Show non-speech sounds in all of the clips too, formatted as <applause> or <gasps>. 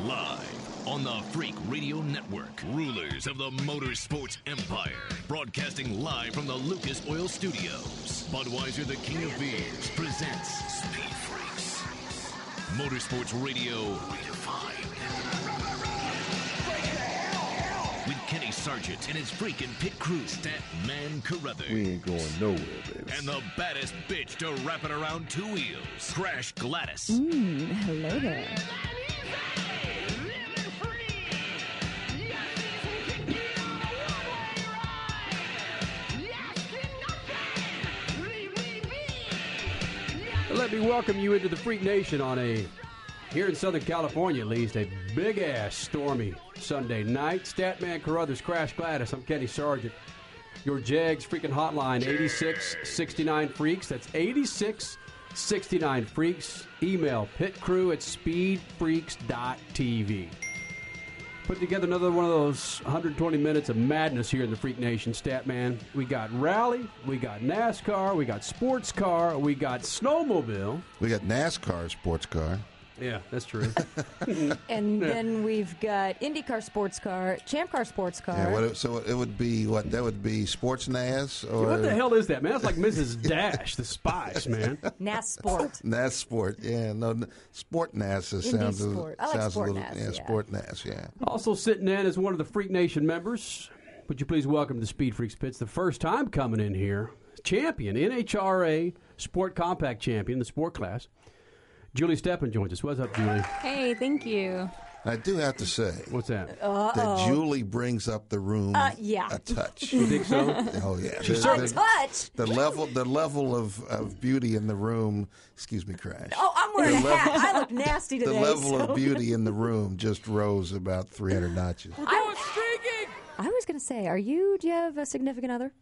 Live on the Freak Radio Network, rulers of the motorsports empire, broadcasting live from the Lucas Oil Studios. Budweiser, the king of beers, presents Speed Freaks. Motorsports Radio redefined. With Kenny Sargent and his freaking pit crew, Statman Carruthers. We ain't going nowhere, baby. And the baddest bitch to wrap it around two wheels, Crash Gladys. Mm, hello there. Me welcome you into the Freak Nation on a, here in Southern California at least, a big ass stormy Sunday night. Statman Carruthers, Crash Gladys. I'm Kenny Sargent. Your JEGS freaking hotline, 8669 Freaks. That's 8669 Freaks. Email pitcrew at speedfreaks.tv. Put together another one of those 120 minutes of madness here in the Freak Nation, Statman. We got rally, we got NASCAR, we got sports car, we got snowmobile. We got NASCAR sports car. Yeah, that's true. <laughs> And then we've got IndyCar sports car, Champ Car sports car. Yeah, what so it would be what that would be sports NAS or what the hell is that, man? That's like Mrs. <laughs> Dash, the spice, man. NAS Sport. <laughs> NAS sport? Yeah, no, sport NAS is- sounds a, sport. I like sounds sport a little NAS, yeah, yeah. sport NAS. Yeah, Also sitting in as one of the Freak Nation members. Would you please welcome to Speed Freaks Pits, the first time coming in here, champion, NHRA Sport Compact champion, the sport class. Julie Steppen joins us. What's up, Julie? Hey, thank you. I do have to say What's that? that Julie brings up the room Uh, yeah. a touch. You think so? oh yeah, She The- certainly- the, Touch. the level the level of, of beauty in the room. Excuse me, crash. Oh, I'm wearing The a hat. level- I look nasty today. the today. level so- of beauty in the room just rose about 300 notches. I, was thinking. I was going to say, are you, do you have a significant other?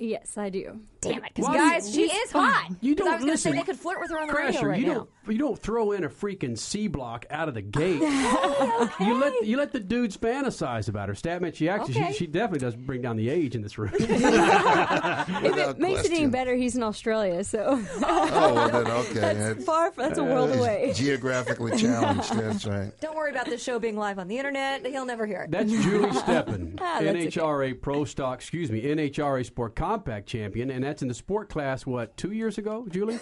Yes, I do. Damn it. Because, Why do you- guys, she is hot. You 'Cause don't I was going to say listen. they could flirt with her on the Crasher, radio right you now. don't you don't throw in a freaking C block out of the <laughs> gate. You let you let the dudes fantasize about her. Statman, she actually Okay. she, she definitely does bring down the age in this room. <laughs> If Without it makes it any question. better, he's in Australia, so Oh, well, then okay. <laughs> that's That's- far. That's a world away. geographically challenged. That's right. Don't worry about this show being live on the internet. He'll never hear it. That's Julie Steppen, Ah, that's okay. NHRA Pro Stock, excuse me, NHRA Sport Compact Champion, and that's in the sport class. What two years ago, Julie?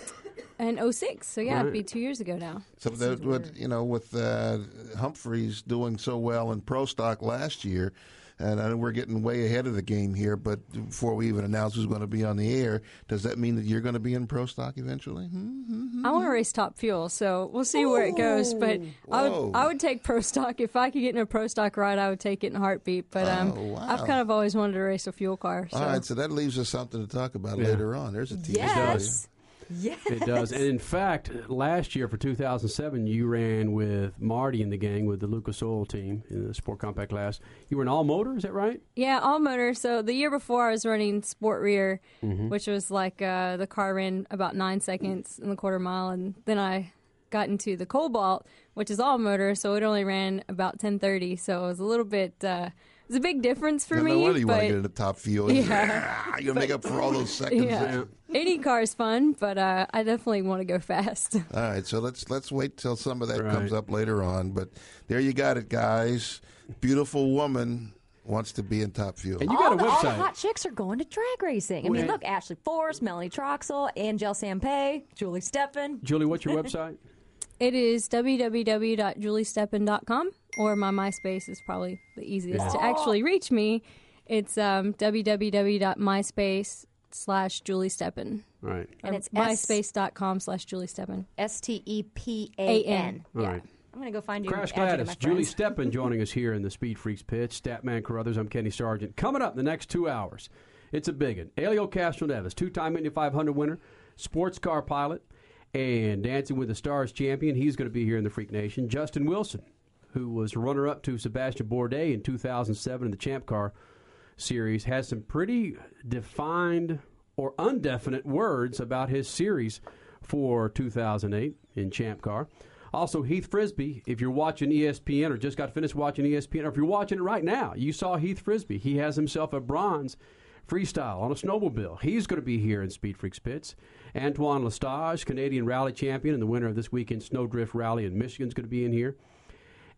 And 06, so yeah, it'd be two years ago now. So that would you know with uh, Humphreys doing so well in pro stock last year, and I know we're getting way ahead of the game here. But before we even announce who's going to be on the air, does that mean that you're going to be in pro stock eventually? Hmm? I want to race top fuel, so we'll see where it goes. But I would, I would take pro stock if I could get in a pro stock ride. I would take it in a heartbeat. But um, Oh, wow. I've kind of always wanted to race a fuel car. So. All right, so that leaves us something to talk about Yeah. later on. There's a teaser. Yes. Yes. It does, and in fact, last year for 2007, you ran with Marty in the gang with the Lucas Oil team in the Sport Compact class. You were in all motor, is that right? Yeah, all motor. So the year before, I was running sport rear, Mm-hmm. which was like uh, the car ran about nine seconds in the quarter mile, and then I got into the Cobalt, which is all motor, so it only ran about ten thirty. So it was a little bit. Uh, it was a big difference for No me. wonder you want to get in the top fuel. <laughs> Yeah. You're going to make up for all those seconds. yeah, any car is fun, but uh, I definitely want to go fast. <laughs> All right, so let's let's wait till some of that Right. comes up later on. But there you got it, guys. Beautiful woman wants to be in top fuel. And you all got a the, all the hot chicks are going to drag racing. I mean, Okay. look, Ashley Force, Melanie Troxel, Angel Sampay, Julie Steppen. Julie, what's your website? <laughs> it is www.juliesteppen.com, or my MySpace is probably the easiest to actually reach me. It's um, www.myspace slash Julie Steppen. Right. And Or it's S- myspace.com slash Julie Steppen. S T E P A N. All Yeah. right. I'm going to go find you. Crash and add you to Gladys, Julie friends. <laughs> Steppen joining us here in the Speed Freaks pitch. Statman Carruthers, I'm Kenny Sargent. Coming up in the next two hours, it's a big one. Helio Castroneves, two time Indy 500 winner, sports car pilot, and Dancing with the Stars champion. He's going to be here in the Freak Nation. Justin Wilson, who was runner up to Sebastian Bourdais in 2007 in the Champ Car series, has some pretty defined or undefinite words about his series for 2008 in Champ Car. Also, Heath Frisby, if you're watching ESPN or just got finished watching ESPN, or if you're watching it right now, you saw Heath Frisby. He has himself a bronze freestyle on a snowmobile. He's going to be here in Speed Freaks Pits. Antoine Lestage, Canadian rally champion and the winner of this weekend's Snowdrift Rally in Michigan, is going to be in here.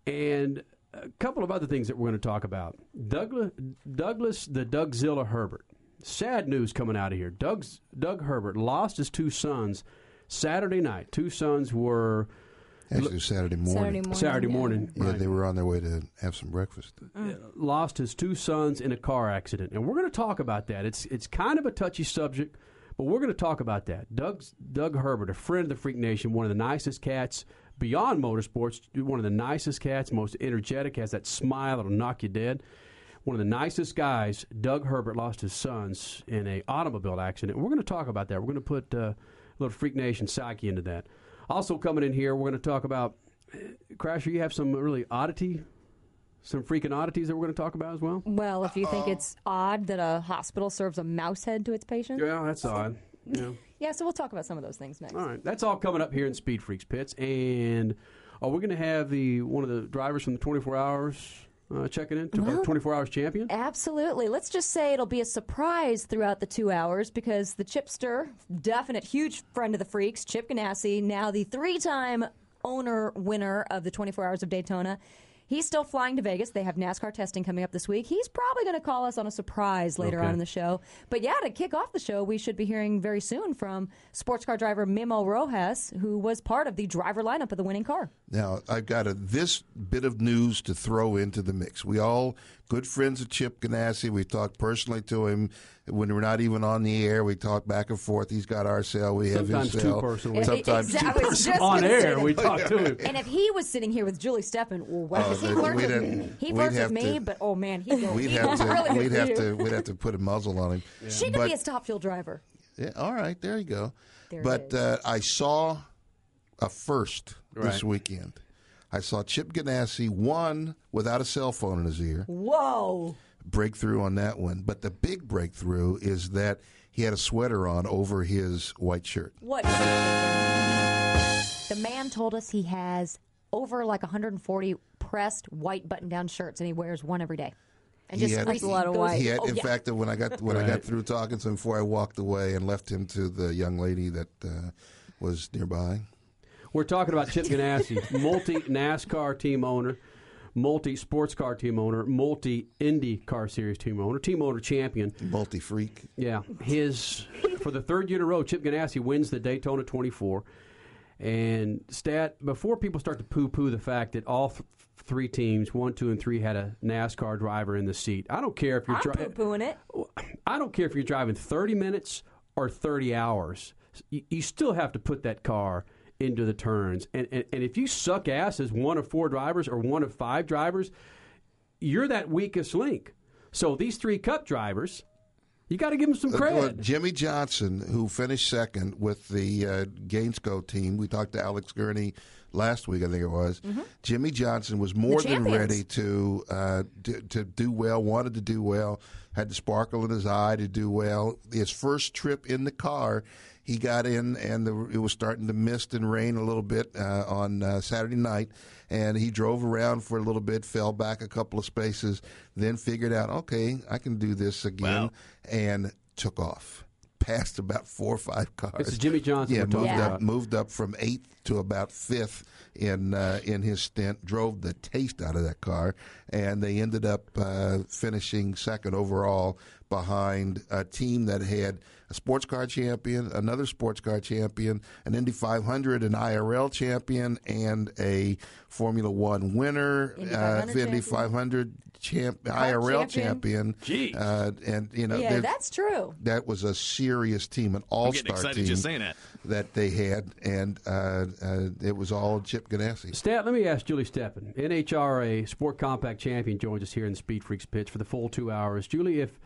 And a couple of other things that we're going to talk about. Douglas, Douglas, the Dougzilla Herbert. Sad news coming out of here. Doug's, Doug Herbert lost his two sons Saturday night. Two sons were Actually, it was Saturday morning. Saturday morning. Saturday yeah. morning. Yeah, right, they were on their way to have some breakfast. Mm. lost his two sons in a car accident, and we're going to talk about that. It's it's kind of a touchy subject, but we're going to talk about that. Doug's, Doug Herbert, a friend of the Freak Nation, one of the nicest cats beyond motorsports, one of the nicest cats, most energetic, has that smile that'll knock you dead. One of the nicest guys, Doug Herbert, lost his sons in a automobile accident. We're going to talk about that. We're going to put uh, a little Freak Nation psyche into that. Also coming in here, we're going to talk about uh, Crasher. You have some really oddity, some freaking oddities that we're going to talk about as well. Well, if you think it's odd that a hospital serves a mouse head to its patient. Yeah, that's odd. Yeah. <laughs> Yeah, so we'll talk about some of those things next. All right, that's all coming up here in Speed Freaks pits, and are we going to have the one of the drivers from the 24 Hours uh, checking in? to Well- 24 Hours champion. Absolutely. Let's just say it'll be a surprise throughout the two hours because the Chipster, definite huge friend of the freaks, Chip Ganassi, now the three time owner winner of the 24 Hours of Daytona. He's still flying to Vegas. They have NASCAR testing coming up this week. He's probably going to call us on a surprise later Okay. on in the show. But yeah, to kick off the show, we should be hearing very soon from sports car driver Memo Rojas, who was part of the driver lineup of the winning car. Now, I've got a, this bit of news to throw into the mix. We all good friends of Chip Ganassi. We talked personally to him when we're not even on the air. We talk back and forth. He's got our cell. We have Sometimes his cell. personally. Sometimes Exa- two I was personally. on air, that. <laughs> we talk to him. And if he was sitting here with Julie Steppen, well, because he Oh, flirts we'd with, have- he we'd with me, to- but oh man, he'd go, We'd he'd have to. really We'd have to. We'd have to put a muzzle on him. <laughs> She could But- be a top fuel driver. Yeah, all right, there you go. There but uh, I saw a first this weekend. I saw Chip Ganassi one without a cell phone in his ear. Whoa! Breakthrough on that one. But the big breakthrough is that he had a sweater on over his white shirt. What? The man told us he has over like 140 pressed white button-down shirts, and he wears one every day. And He just had- a lot of white. He had, oh, in yeah. fact, when I got when I got through talking to him before I walked away and left him to the young lady that uh, was nearby. We're talking about Chip Ganassi, multi NASCAR team owner, multi sports car team owner, multi Indy car series team owner, team owner champion. Multi freak. Yeah, his for the third year in a row, Chip Ganassi wins the Daytona 24. And stat before people start to poo-poo the fact that all th- three teams, one, two, and three, had a NASCAR driver in the seat. I don't care if you're driving. poo-pooing it. I don't care if you're driving 30 minutes or 30 hours. You, you still have to put that car into the turns. And, and, and if you suck ass as one of four drivers or one of five drivers, you're that weakest link. So these three cup drivers, you got to give them some Uh, credit. Jimmie Johnson, who finished second with the uh, Gainsco team, we talked to Alex Gurney last week, I think it was. Jimmie Johnson was more than ready to, uh, to to do well, wanted to do well, had the sparkle in his eye to do well. His first trip in the car, he got in, and the, it was starting to mist and rain a little bit uh, on uh, Saturday night. And he drove around for a little bit, fell back a couple of spaces, then figured out, okay, I can do this again Wow. and took off. Passed about four or five cars. It's Jimmie Johnson Yeah, moved Yeah. up, moved up from eighth to about fifth in uh, in his stint. Drove the taste out of that car, and they ended up uh, finishing second overall behind a team that had a sports car champion, another sports car champion, an Indy 500, an IRL champion, and a Formula One winner, Indy uh, Indy 500 champ, IRL champion. champion. Jeez. Uh, and you know, Yeah, that's true. that was a serious team, an all-star team just saying that. that they had, and uh, uh, it was all Chip Ganassi. Stat, let me ask Julie Steppen, NHRA Sport Compact Champion, joins us here in the Speed Freaks pitch for the full two hours. Julie, if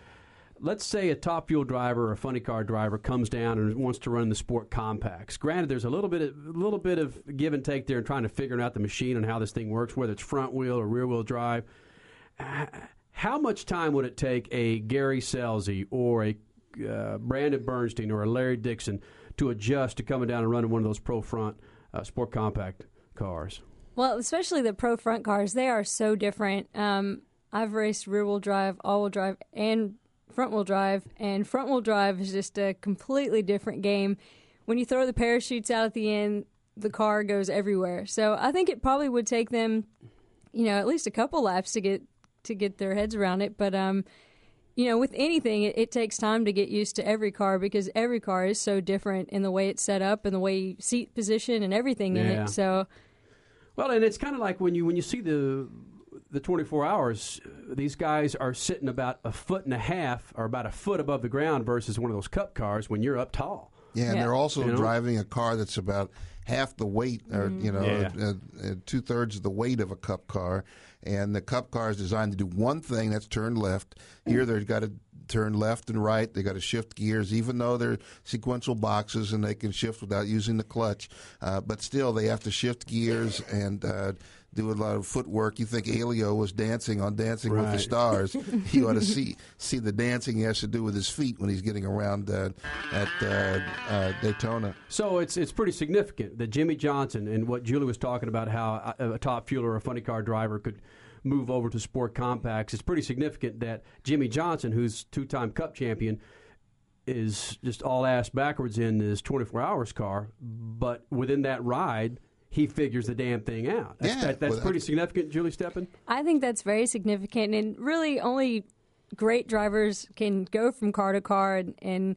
let's say a top fuel driver or a funny car driver comes down and wants to run the Sport Compacts, granted there's a little bit of, a little bit of give and take there in trying to figure out the machine and how this thing works, whether it's front wheel or rear wheel drive. How much time would it take a Gary Scelzi or a uh, Brandon Bernstein or a Larry Dixon to adjust to coming down and running one of those pro front uh, Sport Compact cars? Well, especially the pro front cars, they are so different. Um, I've raced rear wheel drive, all wheel drive, and front wheel drive, and front wheel drive is just a completely different game. When you throw the parachutes out at the end, the car goes everywhere. So I think it probably would take them you know, at least a couple laps to get to get their heads around it. But um, you know, with anything, it, it takes time to get used to every car because every car is so different in the way it's set up and the way seat position and everything in it. So Well, and it's kind of like when you when you see the the 24 hours, uh, these guys are sitting about a foot and a half or about a foot above the ground versus one of those cup cars when you're up tall. Yeah, and Yeah. they're also You know? driving a car that's about half the weight, or you know, Yeah. uh, uh, two thirds of the weight of a cup car. And the cup car is designed to do one thing that's turn left. Here, they've got to turn left and right. They've got to shift gears, even though they're sequential boxes and they can shift without using the clutch. Uh, but still, they have to shift gears and. Uh, Do a lot of footwork. You think Helio was dancing on Dancing with the Stars? <laughs> you ought to see see the dancing he has to do with his feet when he's getting around uh, at uh, uh, Daytona. So it's it's pretty significant that Jimmie Johnson and what Julie was talking about how a, a top fueler or a funny car driver could move over to sport compacts. It's pretty significant that Jimmie Johnson, who's two-time Cup champion, is just all ass backwards in his 24 hours car, but within that ride. He figures the damn thing out. That's, Yeah, that, that's well, pretty significant, Julie Steppen. I think that's very significant, and really only great drivers can go from car to car and, and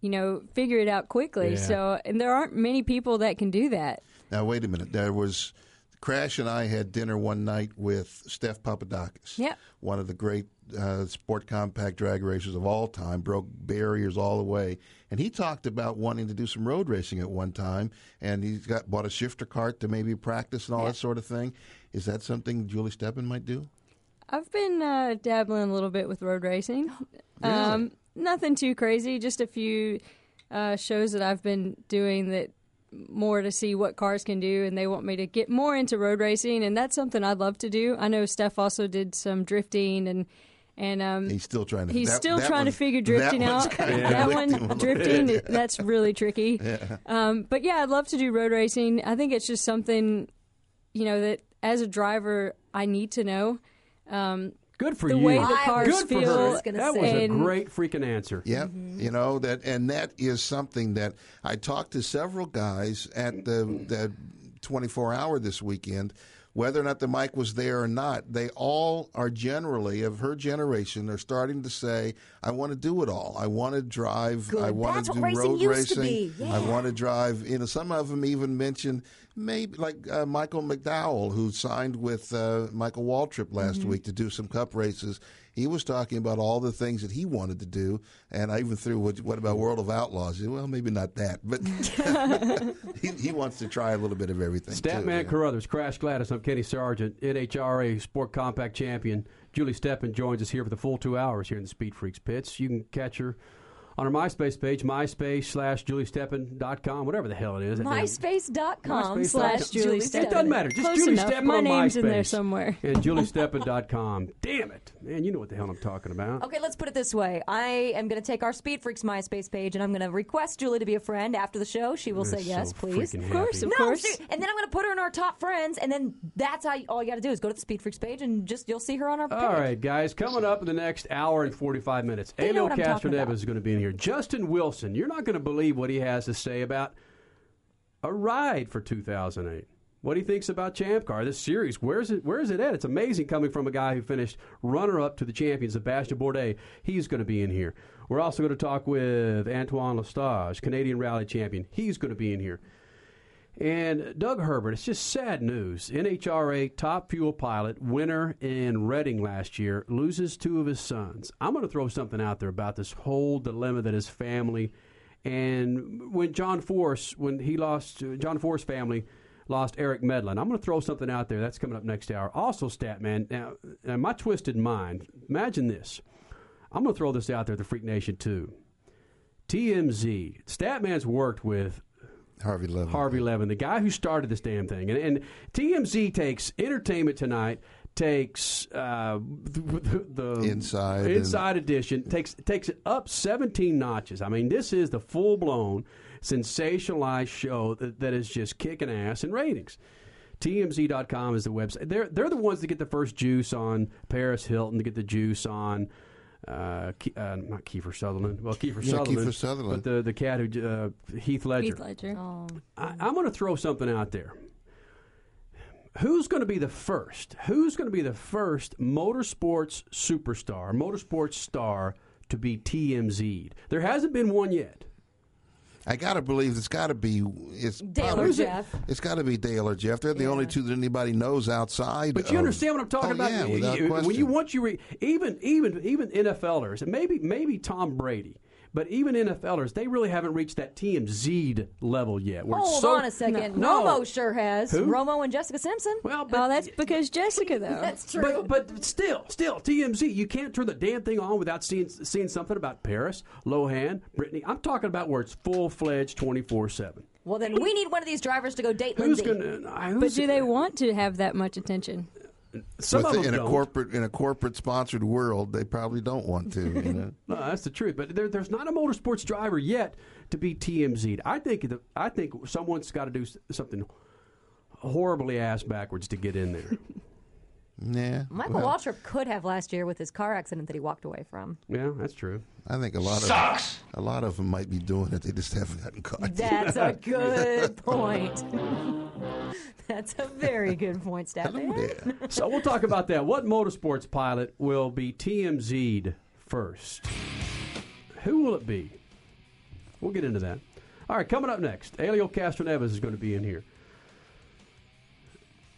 you know figure it out quickly. Yeah. So, and there aren't many people that can do that. Now wait a minute. There was Crash and I had dinner one night with Steph Papadakis. Yep. One of the great uh, sport compact drag racers of all time, broke barriers all the way, and he talked about wanting to do some road racing at one time, and he's got bought a shifter cart to maybe practice and all that sort of thing. Is that something Julie Steppen might do? I've been uh, dabbling a little bit with road racing. <gasps> Um, nothing too crazy, just a few uh, shows that I've been doing that more to see what cars can do, and they want me to get more into road racing, and that's something I'd love to do. I know Steph also did some drifting and. And um, He's still trying to. He's that- still that trying to figure drifting one's out. kinda That one, him a little drifting, bit. that's really tricky. <laughs> Um, but yeah, I'd love to do road racing. I think it's just something, you know, that as a driver, I need to know. Um, Good for The you. way the cars was Good for her. gonna That say. was a great freaking answer. Yep. You know that, and that is something that I talked to several guys at the the 24 hour this weekend. Whether or not the mic was there or not, they all are generally of her generation. They're starting to say, "I want to do it all. I want to drive. I want That's to do racing road racing. be. I want to drive." You know, some of them even mentioned maybe like uh, Michael McDowell, who signed with uh, Michael Waltrip last Mm-hmm. week to do some Cup races. He was talking about all the things that he wanted to do, and I even threw what, what about World of Outlaws? Said, Well, maybe not that, but <laughs> he, he wants to try a little bit of everything. too, Statman yeah. Carruthers, Crash Gladys, I'm Kenny Sargent, NHRA Sport Compact Champion. Julie Steppen joins us here for the full two hours here in the Speed Freaks pits. You can catch her on our MySpace page, MySpace slash JulieSteppen.com, whatever the hell it is. MySpace.com MySpace.com. slash Julie Steppen. It doesn't matter. Just Close Julie enough. Steppen My on name's MySpace. in there somewhere. <laughs> And JulieSteppen.com. Damn it. Man, you know what the hell I'm talking about. Okay, let's put it this way. I am going to take our Speed Freaks MySpace page and I'm going to request Julie to be a friend after the show. She will You're say yes, please. Of course, happy. of No, course. and then I'm going to put her in our top friends, and then that's how you, all you got to do is go to the Speed Freaks page and just you'll see her on our page. All right, guys, coming up in the next hour and 45 minutes, You know Helio what I'm talking Castro. Neves is going to be in here. Justin Wilson, you're not going to believe what he has to say about a ride for 2008. What he thinks about Champ Car, this series. Where's it? Where's it at? It's amazing coming from a guy who finished runner-up to the champions, Sebastian Bourdais. He's going to be in here. We're also going to talk with Antoine Lestage, Canadian Rally Champion. He's going to be in here. And Doug Herbert, it's just sad news. NHRA top fuel pilot, winner in Reading last year, loses two of his sons. I'm going to throw something out there about this whole dilemma that his family and when John Force, when he lost, John Force family lost Eric Medlin. I'm going to throw something out there. That's coming up next hour. Also, Statman, now, now my twisted mind, imagine this. I'm going to throw this out there, the Freak Nation, too. TMZ. Statman's worked with Harvey Levin. Harvey Levin, the guy who started this damn thing. And, and TMZ takes Entertainment Tonight, takes uh, the, the Inside Inside Edition, takes takes it up 17 notches. I mean, this is the full blown sensationalized show that, that is just kicking ass in ratings. TMZ.com is the website. They're they're the ones that get the first juice on Paris Hilton, to get the juice on. Uh, uh, not Kiefer Sutherland. Well, Kiefer Yeah, Sutherland. Kiefer Sutherland. But the the cat who uh, Heath Ledger. Heath Ledger. Oh. I, I'm going to throw something out there. who's going to be the first? Who's going to be the first motorsports superstar, motorsports star to be TMZ'd? There hasn't been one yet. I gotta believe it's got to be it's Dale or Jeff. It's got to be Dale or Jeff. They're the only two that anybody knows outside. But you of- understand what I'm talking Oh, about? Yeah, You- without you- question. when you want you re, even even even NFLers, and maybe maybe Tom Brady, but even NFLers, they really haven't reached that TMZ level yet. where Hold so- on a second. No. Romo sure has. Who? Romo and Jessica Simpson. Well, but Oh, that's because Jessica, though. <laughs> That's true. But but still, still TMZ. You can't turn the damn thing on without seeing seeing something about Paris, Lohan, Brittany. I'm talking about where it's full fledged, twenty four seven. well, then we need one of these drivers to go date Who's Lindsay. gonna? I- but who's- do they want to have that much attention? Some With of them in a don't. corporate in a corporate sponsored world, they probably don't want to. You <laughs> know? No, that's the truth. But there, there's not a motorsports driver yet to be TMZ'd. I think the, I think someone's got to do something horribly ass backwards to get in there. Yeah. Michael well, Waltrip could have last year with his car accident that he walked away from. yeah, that's true. I think a lot of a lot of them might be doing it. They just haven't gotten caught. That's a <laughs> good point. <laughs> That's a very good point, Hello Statman. So we'll talk about that. What motorsports pilot will be TMZ'd first? Who will it be? We'll get into that. All right, coming up next, Helio Castroneves is going to be in here.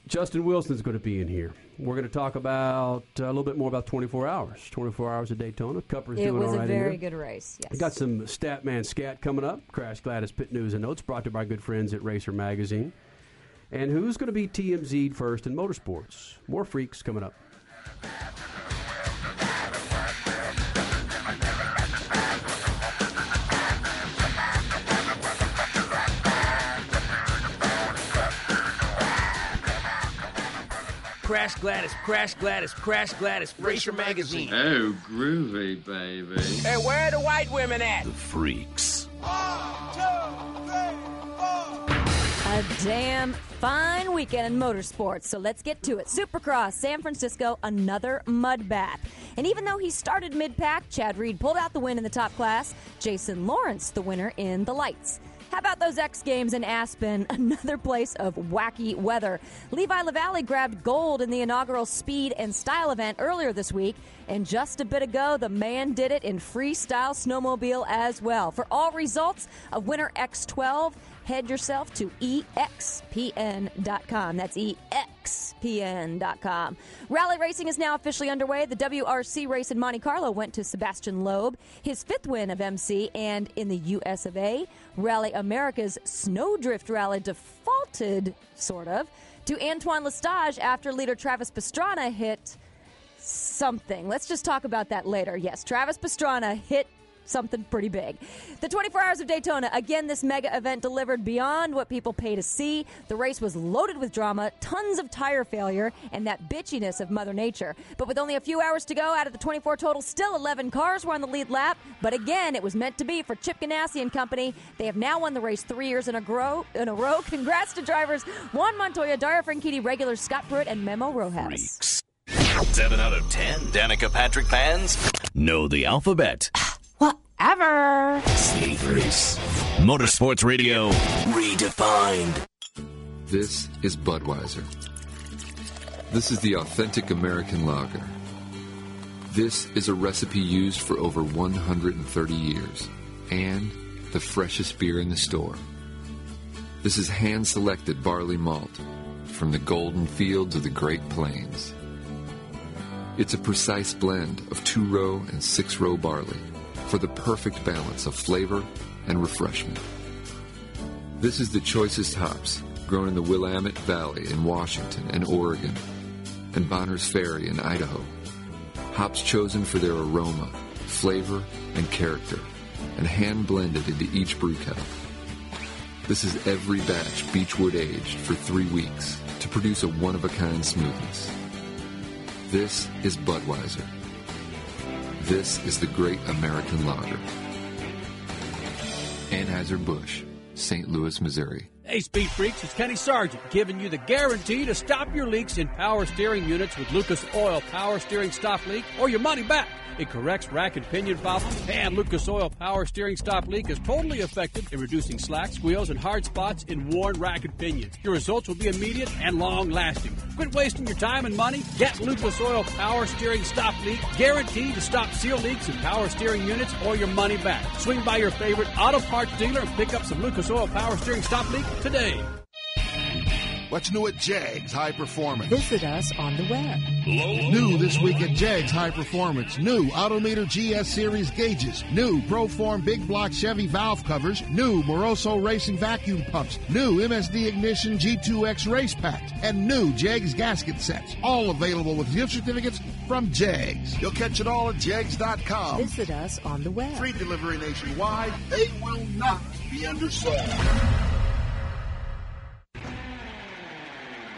Justin Wilson is going to be in here. We're going to talk about uh, a little bit more about 24 hours. 24 hours of Daytona. Cupper's It doing was all a right in very here. good race. Yes. Got some Statman Scat coming up. Crash Gladys Pit News and Notes brought to you by good friends at Racer Magazine. And who's going to be TMZ'd first in motorsports? More freaks coming up. Crash Gladys, Crash Gladys, Crash Gladys, Racer Magazine. Oh, groovy, baby. Hey, where are the white women at? The freaks. One, two, three, four. A damn fine weekend in motorsports. So let's get to it. Supercross, San Francisco, another mud bath. And even though he started mid pack, Chad Reed pulled out the win in the top class. Jason Lawrence, the winner in the lights. How about those X Games in Aspen? <laughs> Another place of wacky weather. Levi LaValle grabbed gold in the inaugural speed and style event earlier this week. And just a bit ago, the man did it in freestyle snowmobile as well. For all results of Winter X12, head yourself to expn.com. That's expn.com. Rally racing is now officially underway. The WRC race in Monte Carlo went to Sébastien Loeb, his fifth win of MC, and in the US of A, Rally America's Snowdrift Rally defaulted, sort of, to Antoine Lestage after leader Travis Pastrana hit something. Let's just talk about that later. Yes, Travis Pastrana hit something pretty big. The 24 Hours of Daytona, again, this mega event delivered beyond what people pay to see. The race was loaded with drama, tons of tire failure, and that bitchiness of Mother Nature. But with only a few hours to go out of the 24 total, still 11 cars were on the lead lap. But again, it was meant to be for Chip Ganassi and company. They have now won the race three years in a, grow, in a row. <laughs> Congrats to drivers Juan Montoya, Dario Franchitti, regular Scott Pruett, and Memo Rojas. Freaks. 7 out of 10 Danica Patrick fans know the alphabet. <laughs> Whatever. Sneakers. Motorsports Radio redefined. This is Budweiser. This is the authentic American lager. This is a recipe used for over 130 years and the freshest beer in the store. This is hand selected barley malt from the golden fields of the Great Plains. It's a precise blend of two row and six row barley for the perfect balance of flavor and refreshment. This is the choicest hops grown in the Willamette Valley in Washington and Oregon, and Bonner's Ferry in Idaho. Hops chosen for their aroma, flavor, and character, and hand blended into each brew kettle. This is every batch beechwood aged for three weeks to produce a one of a kind smoothness. This is Budweiser. This is the great American lager. Anheuser-Busch, St. Louis, Missouri. Hey, Speed Freaks, it's Kenny Sargent giving you the guarantee to stop your leaks in power steering units with Lucas Oil Power Steering Stop Leak or your money back. It corrects rack and pinion problems, and Lucas Oil Power Steering Stop Leak is totally effective in reducing slack, squeals, and hard spots in worn rack and pinions. Your results will be immediate and long lasting. Quit wasting your time and money. Get Lucas Oil Power Steering Stop Leak, guaranteed to stop seal leaks in power steering units or your money back. Swing by your favorite auto parts dealer and pick up some Lucas Oil Power Steering Stop Leak today. What's new at JEGS High Performance? Visit us on the web. New this week at JEGS High Performance. New Autometer GS Series gauges. New Proform Big Block Chevy valve covers. New Moroso Racing vacuum pumps. New MSD Ignition G2X race packs. And new JEGS gasket sets. All available with gift certificates from JEGS. You'll catch it all at JEGS.com. Visit us on the web. Free delivery nationwide. They will not be undersold.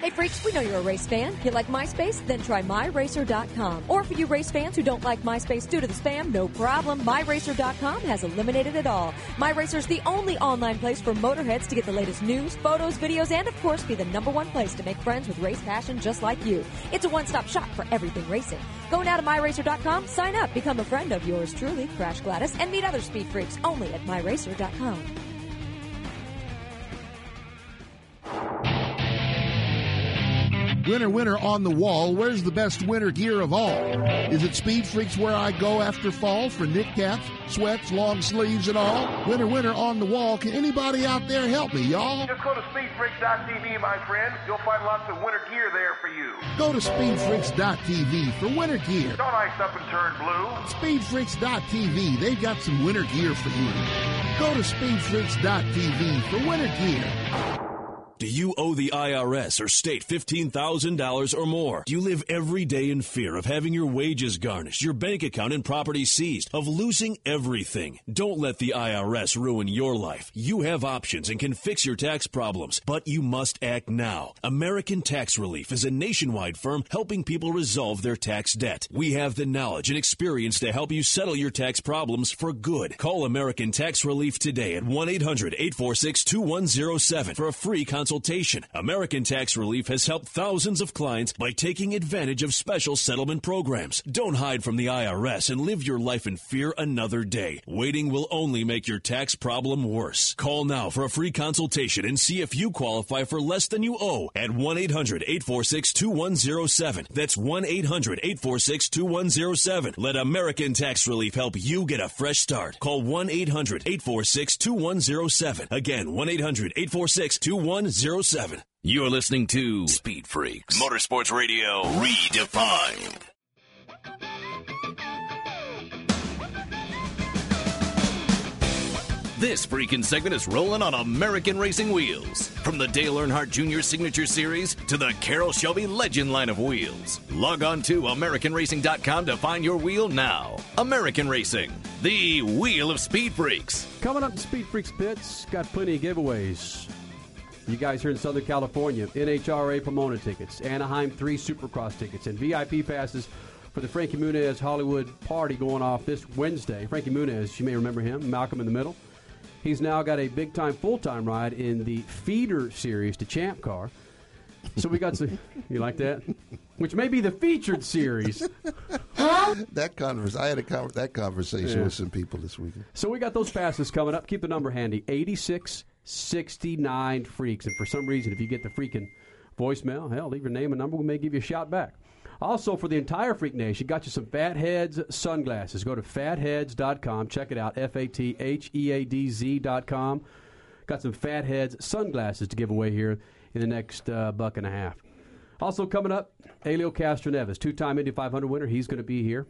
Hey freaks, we know you're a race fan. If You like MySpace? Then try MyRacer.com. Or for you race fans who don't like MySpace due to the spam, no problem. MyRacer.com has eliminated it all. MyRacer is the only online place for motorheads to get the latest news, photos, videos, and of course be the number one place to make friends with race passion just like you. It's a one-stop shop for everything racing. Go now to MyRacer.com, sign up, become a friend of yours truly, Crash Gladys, and meet other speed freaks only at MyRacer.com. Winter, winner on the wall. Where's the best winter gear of all? Is it Speed Freaks where I go after fall for knit caps, sweats, long sleeves, and all? Winter, winner on the wall. Can anybody out there help me, y'all? Just go to speedfreaks.tv, my friend. You'll find lots of winter gear there for you. Go to speedfreaks.tv for winter gear. Don't ice up and turn blue. Speedfreaks.tv. They've got some winter gear for you. Go to speedfreaks.tv for winter gear. Do you owe the IRS or state $15,000 or more? Do you live every day in fear of having your wages garnished, your bank account and property seized, of losing everything? Don't let the IRS ruin your life. You have options and can fix your tax problems, but you must act now. American Tax Relief is a nationwide firm helping people resolve their tax debt. We have the knowledge and experience to help you settle your tax problems for good. Call American Tax Relief today at 1 800 846 2107 for a free consultation consultation. American Tax Relief has helped thousands of clients by taking advantage of special settlement programs. Don't hide from the IRS and live your life in fear another day. Waiting will only make your tax problem worse. Call now for a free consultation and see if you qualify for less than you owe at 1 800 846 2107. That's 1 800 846 2107. Let American Tax Relief help you get a fresh start. Call 1 800 846 2107. Again, 1 800 846 2107. You're listening to Speed Freaks Motorsports Radio Redefined. This freaking segment is rolling on American Racing Wheels. From the Dale Earnhardt Jr. Signature Series to the Carroll Shelby Legend line of wheels. Log on to AmericanRacing.com to find your wheel now. American Racing, the wheel of speed freaks. Coming up to Speed Freaks Pits, got plenty of giveaways. You guys here in Southern California, NHRA Pomona tickets, Anaheim 3 Supercross tickets, and VIP passes for the Frankie Muniz Hollywood party going off this Wednesday. Frankie Muniz, you may remember him, Malcolm in the Middle. He's now got a big time, full time ride in the feeder series to Champ Car. So we got some. <laughs> You like that? Which may be the featured series. that convers. I had a con- that conversation Yeah. with some people this weekend. So we got those passes coming up. Keep the number handy 8669 Freaks. And for some reason, if you get the freaking voicemail, hell, leave your name and number. We may give you a shout back. Also, for the entire Freak Nation, got you some Fatheadz sunglasses. Go to fatheadz.com. Check it out. F A T H E A D Z.com. Got some Fatheadz sunglasses to give away here in the next uh, buck and a half. Also coming up, Helio Castroneves, two-time Indy 500 winner. He's going to be here.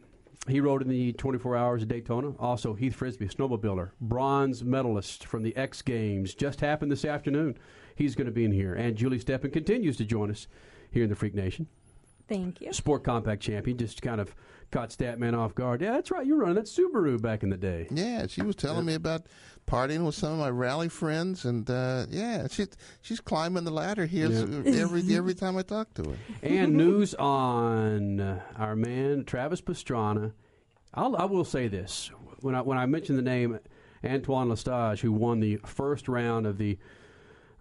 He rode in the 24 Hours of Daytona. Also, Heath Frisby, snowmobiler, bronze medalist from the X Games, just happened this afternoon. He's going to be in here. And Julie Steppen continues to join us here in the Freak Nation. Thank you. Sport Compact champion, just kind of caught Statman off guard. Yeah, that's right. You were running that Subaru back in the day. Yeah, she was telling me about partying with some of my rally friends, and uh, yeah, she's she's climbing the ladder here Yeah. every every time I talk to her. and news on uh, our man Travis Pastrana. I'll, I will say this when I when I mentioned the name Antoine Lestage, who won the first round of the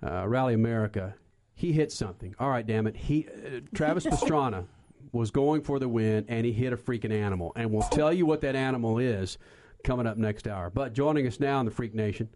uh, Rally America, he hit something. All right, damn it. He uh, Travis <laughs> Pastrana was going for the win, and he hit a freaking animal. And we'll tell you what that animal is coming up next hour. But joining us now in the Freak Nation,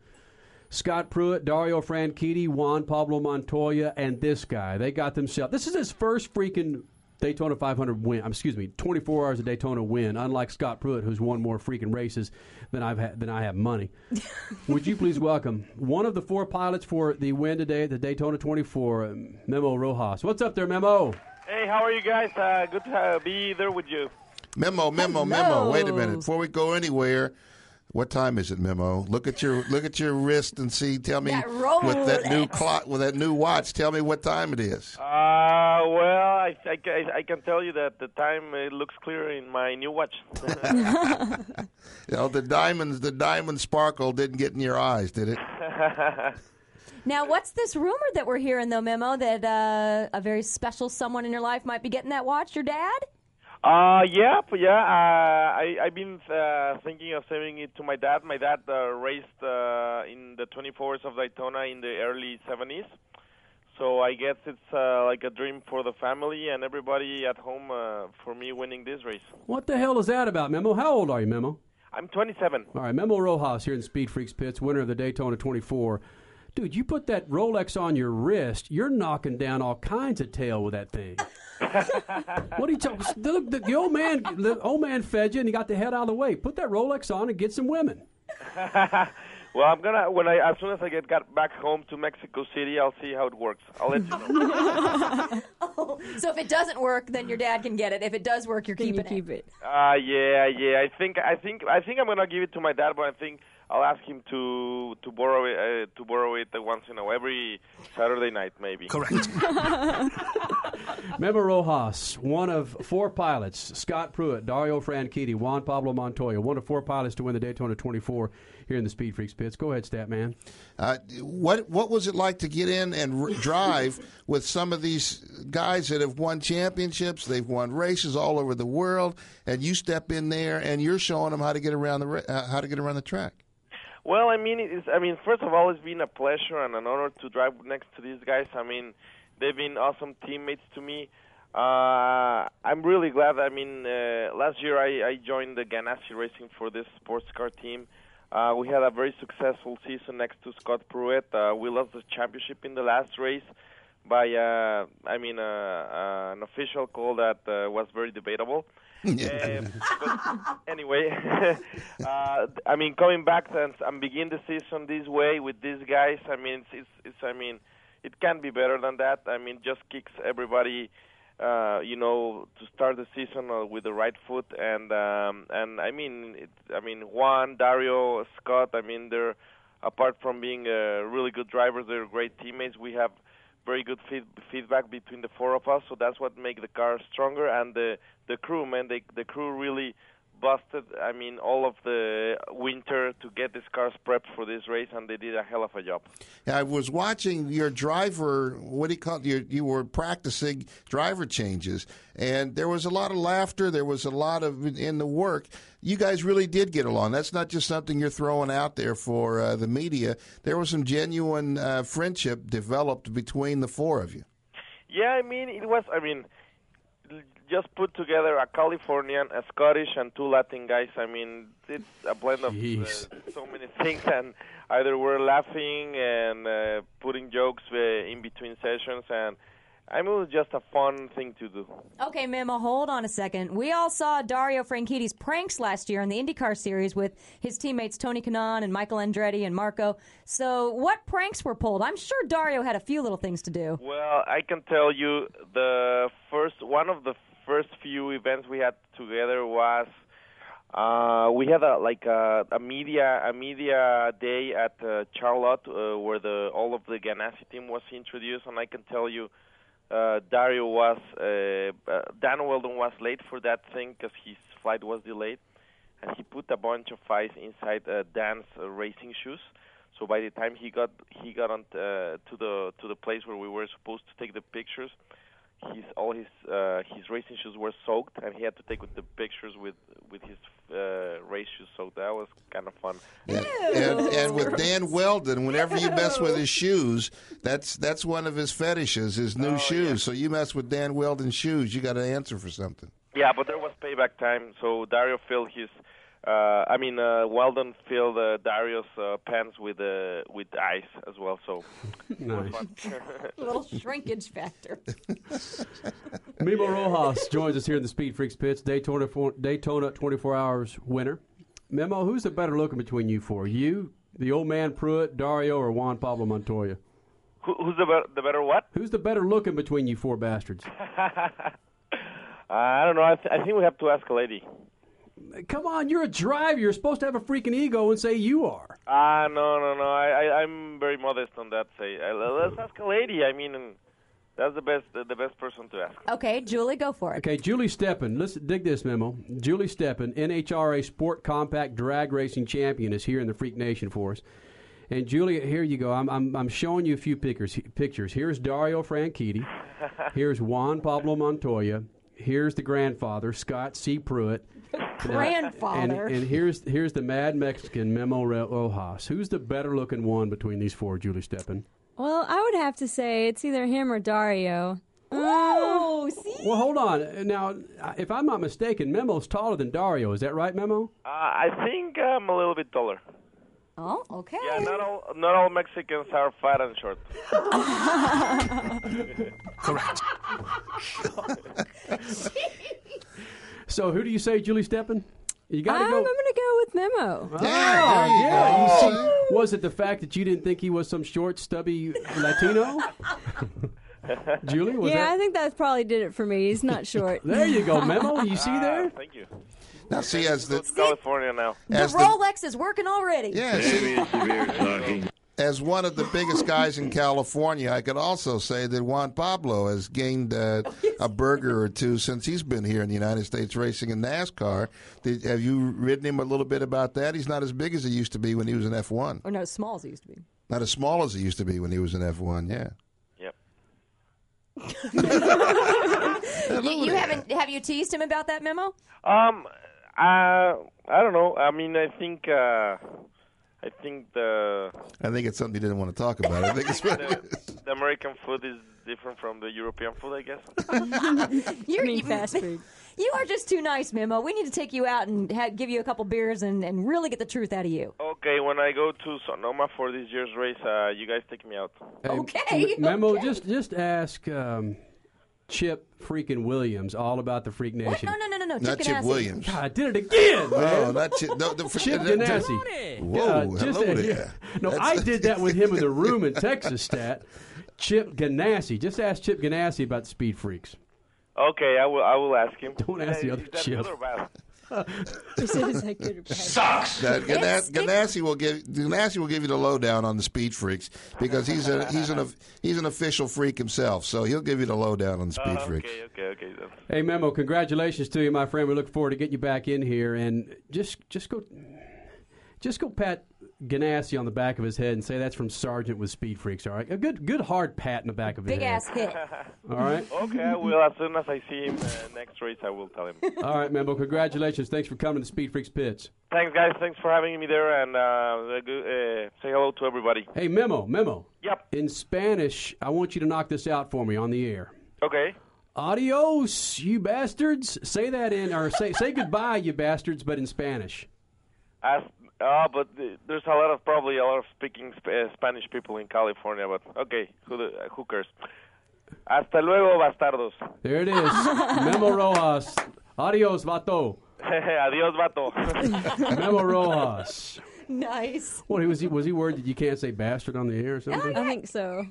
Scott Pruett, Dario Franchitti, Juan Pablo Montoya, and this guy. They got themselves. This is his first freaking Daytona 500 win. um, Excuse me, 24 hours of Daytona win. Unlike Scott Pruett, who's won more freaking races than I've had, than I have money. <laughs> Would you please welcome one of the four pilots for the win today at the Daytona 24, um, Memo Rojas. What's up there, Memo? Hey, how are you guys? Uh, good to uh, be there with you. Memo, memo, memo. Wait a minute. Before we go anywhere, what time is it, Memo? Look at your look at your wrist and see. Tell me That with that new clock, with that new watch. Tell me what time it is. Uh, well, I, I, I can tell you that the time it looks clear in my new watch. <laughs> <laughs> You know, the diamonds, the diamond sparkle didn't get in your eyes, did it? <laughs> Now, what's this rumor that we're hearing, though, Memo, that uh, a very special someone in your life might be getting that watch? Your dad? Uh, yeah, yeah. Uh, I I've been uh, thinking of saving it to my dad. My dad uh, raced uh, in the 24s of Daytona in the early 70s, so I guess it's uh, like a dream for the family and everybody at home uh, for me winning this race. What the hell is that about, Memo? How old are you, Memo? I'm 27. All right, Memo Rojas here in Speed Freaks Pits, winner of the Daytona 24. Dude, you put that Rolex on your wrist, you're knocking down all kinds of tail with that thing. <laughs> what are you talking? Look, the, the old man, the old man fed you, and he got the head out of the way. Put that Rolex on and get some women. <laughs> well, I'm gonna when I as soon as I get got back home to Mexico City, I'll see how it works. I'll let you know. <laughs> So if it doesn't work, then your dad can get it. If it does work, you're keeping keep it. Uh yeah, yeah. I think I think I think I'm gonna give it to my dad, but I think I'll ask him to to borrow it uh, to borrow it once in a while, every Saturday night maybe. Correct. <laughs> <laughs> Memo Rojas, one of four pilots, Scott Pruett, Dario Franchitti, Juan Pablo Montoya, one of four pilots to win the Daytona 24 here in the Speed Freaks pits. Go ahead, Statman. Uh, what what was it like to get in and r- drive <laughs> with some of these guys that have won championships? They've won races all over the world, and you step in there and you're showing them how to get around the ra- uh, how to get around the track. Well, I mean, it's, I mean, first of all, it's been a pleasure and an honor to drive next to these guys. I mean, they've been awesome teammates to me. Uh, I'm really glad. I mean, uh, last year I, I joined the Ganassi Racing for this sports car team. Uh, we had a very successful season next to Scott Pruett. Uh, we lost the championship in the last race by, uh, I mean, uh, uh, an official call that uh, was very debatable. Um, <laughs> but anyway, <laughs> uh, I mean, coming back and, and begin the season this way with these guys, I mean, it's, it's, it's I mean, it can't be better than that. I mean, just kicks everybody, uh, you know, to start the season uh, with the right foot, and um, and I mean, it, I mean, Juan, Dario, Scott. I mean, they're apart from being uh, really good drivers, they're great teammates. We have very good feed, feedback between the four of us, so that's what makes the car stronger. And the the crew, man, they, the crew really busted. I mean, all of the winter to get these cars prepped for this race, and they did a hell of a job. I was watching your driver. What do you call it? You, you were practicing driver changes, and there was a lot of laughter. There was a lot of in the work. You guys really did get along. That's not just something you're throwing out there for uh, the media. There was some genuine uh, friendship developed between the four of you. Yeah, I mean, it was. I mean, just put together a Californian, a Scottish, and two Latin guys. I mean, it's a blend of uh, so many things, and either we're laughing and uh, putting jokes uh, in between sessions, and I mean, it was just a fun thing to do. Okay, Memo, hold on a second. We all saw Dario Franchitti's pranks last year in the IndyCar series with his teammates Tony Kanaan and Michael Andretti and Marco. So, what pranks were pulled? I'm sure Dario had a few little things to do. Well, I can tell you the first one of the first few events we had together was uh, we had a like a, a media a media day at uh, Charlotte uh, where the all of the Ganassi team was introduced, and I can tell you. Uh, Dario was uh, uh, Dan Wheldon was late for that thing because his flight was delayed, and he put a bunch of ice inside uh, Dan's uh, racing shoes. So by the time he got he got on uh, to the to the place where we were supposed to take the pictures, his all his uh, his racing shoes were soaked, and he had to take the pictures with with his uh, race shoes, so that was kind of fun. And, and, and with Dan Wheldon, whenever you mess with his shoes, that's that's one of his fetishes, his new shoes. So you mess with Dan Wheldon's shoes, you got to answer for something. Yeah, but there was payback time, so Dario filled his. Uh, I mean, uh, Wheldon filled uh, Dario's uh, pants with uh, with ice as well. So it was fun. little shrinkage factor. <laughs> Memo Rojas joins us here in the Speed Freaks pits, Daytona four, Daytona 24 Hours winner. Memo, who's the better looking between you four? You, the old man Pruett, Dario, or Juan Pablo Montoya? Who, who's the better, the better what? Who's the better looking between you four bastards? <laughs> I don't know. I, th- I think we have to ask a lady. Come on, you're a driver. You're supposed to have a freaking ego and say you are. Ah, no, no, no. I, I, I'm very modest on that. Say, uh, let's ask a lady. I mean, that's the best, the, the best person to ask. Okay, Julie, go for it. Okay, Julie Steppen. Let's dig this memo. Julie Steppen, NHRA Sport Compact Drag Racing Champion, is here in the Freak Nation for us. And Julie, here you go. I'm I'm, I'm showing you a few pictures. Pictures. Here's Dario Franchitti. <laughs> Here's Juan Pablo Montoya. Here's the grandfather, Scott C. Pruett. Grandfather. And, and here's here's the Mad Mexican Memo Rojas. Who's the better looking one between these four, Julie Steppen? Well, I would have to say it's either him or Dario. Oh, see? Well, hold on. Now, if I'm not mistaken, Memo's taller than Dario. Is that right, Memo? Uh, I think I'm a little bit taller. Oh, okay. Yeah, not all not all Mexicans are fat and short. <laughs> Correct. <laughs> so, who do you say, Julie Steppen? You got to um, I'm, go. I'm going to go with Memo. Oh, yeah. You see, was it the fact that you didn't think he was some short, stubby Latino? <laughs> Julie, was yeah, I think that probably did it for me. He's not short. <laughs> There you go, <laughs> Memo. You see there? Ah, thank you. Now, see, as the Go California now. The as the Rolex is working already. yeah, see, as one of the biggest guys in California, I could also say that Juan Pablo has gained uh, <laughs> a burger or two since he's been here in the United States racing in NASCAR. Did, have you ridden him a little bit about that? He's not as big as he used to be when he was in F1. Or no, as small as he used to be. Not as small as he used to be when he was in F1. Yeah. Yep. <laughs> You, you haven't have you teased him about that memo? Um, uh, I don't know. I mean, I think, uh, I think the I think it's something he didn't want to talk about. I think it's <laughs> what it is. the American food is different from the European food, I guess. <laughs> You're <laughs> mean fast food. You are just too nice, Memo. We need to take you out and ha- give you a couple beers and, and really get the truth out of you. Okay, when I go to Sonoma for this year's race, uh, you guys take me out. Hey, Okay, M- Memo, okay. just just ask um, Chip freaking Williams all about the Freak What? Nation. No, no, no, no, no. Not Chip Ganassi. Williams. God, I did it again, Oh, not Chip. No, don't Chip forget Ganassi. Whoa, just- hello there. No, That's- I did that with him in the <laughs> room in Texas. Stat. Chip Ganassi. Just ask Chip Ganassi about the Speed Freaks. Okay, I will. I will ask him. Don't ask the Uh, other is Chip. Good or bad? He said, "Is that good or bad?" That Ganas- Ganassi will give Ganassi will give you the lowdown on the speed freaks because he's a he's an he's an official freak himself, so he'll give you the lowdown on the speed Uh, freaks. okay, okay, okay. Then. Hey Memo, congratulations to you, my friend. We look forward to getting you back in here and just just go just go pat Ganassi on the back of his head and say that's from Sergeant with Speed Freaks. All right, a good good hard pat in the back of his Big head. ass hit. All right, <laughs> Okay, I will. As soon as I see him uh, next race, I will tell him. <laughs> all right, Memo. Congratulations. Thanks for coming to Speed Freaks pits. Thanks, guys. Thanks for having me there, and uh, uh, say hello to everybody. Hey Memo, Memo. Yep. In Spanish, I want you to knock this out for me on the air. Okay. Adios, you bastards. Say that in, or say say goodbye, you bastards, but in Spanish. As, uh, but th- there's a lot of probably a lot of speaking sp- uh, Spanish people in California. But okay, who the, uh, who cares? Hasta luego, bastardos. There it is. Memo Rojas. Adios, vato. <laughs> Adios, vato. <laughs> Memo Rojas. nice. What was he? Was he worried that you can't say bastard on the air or something? I think so.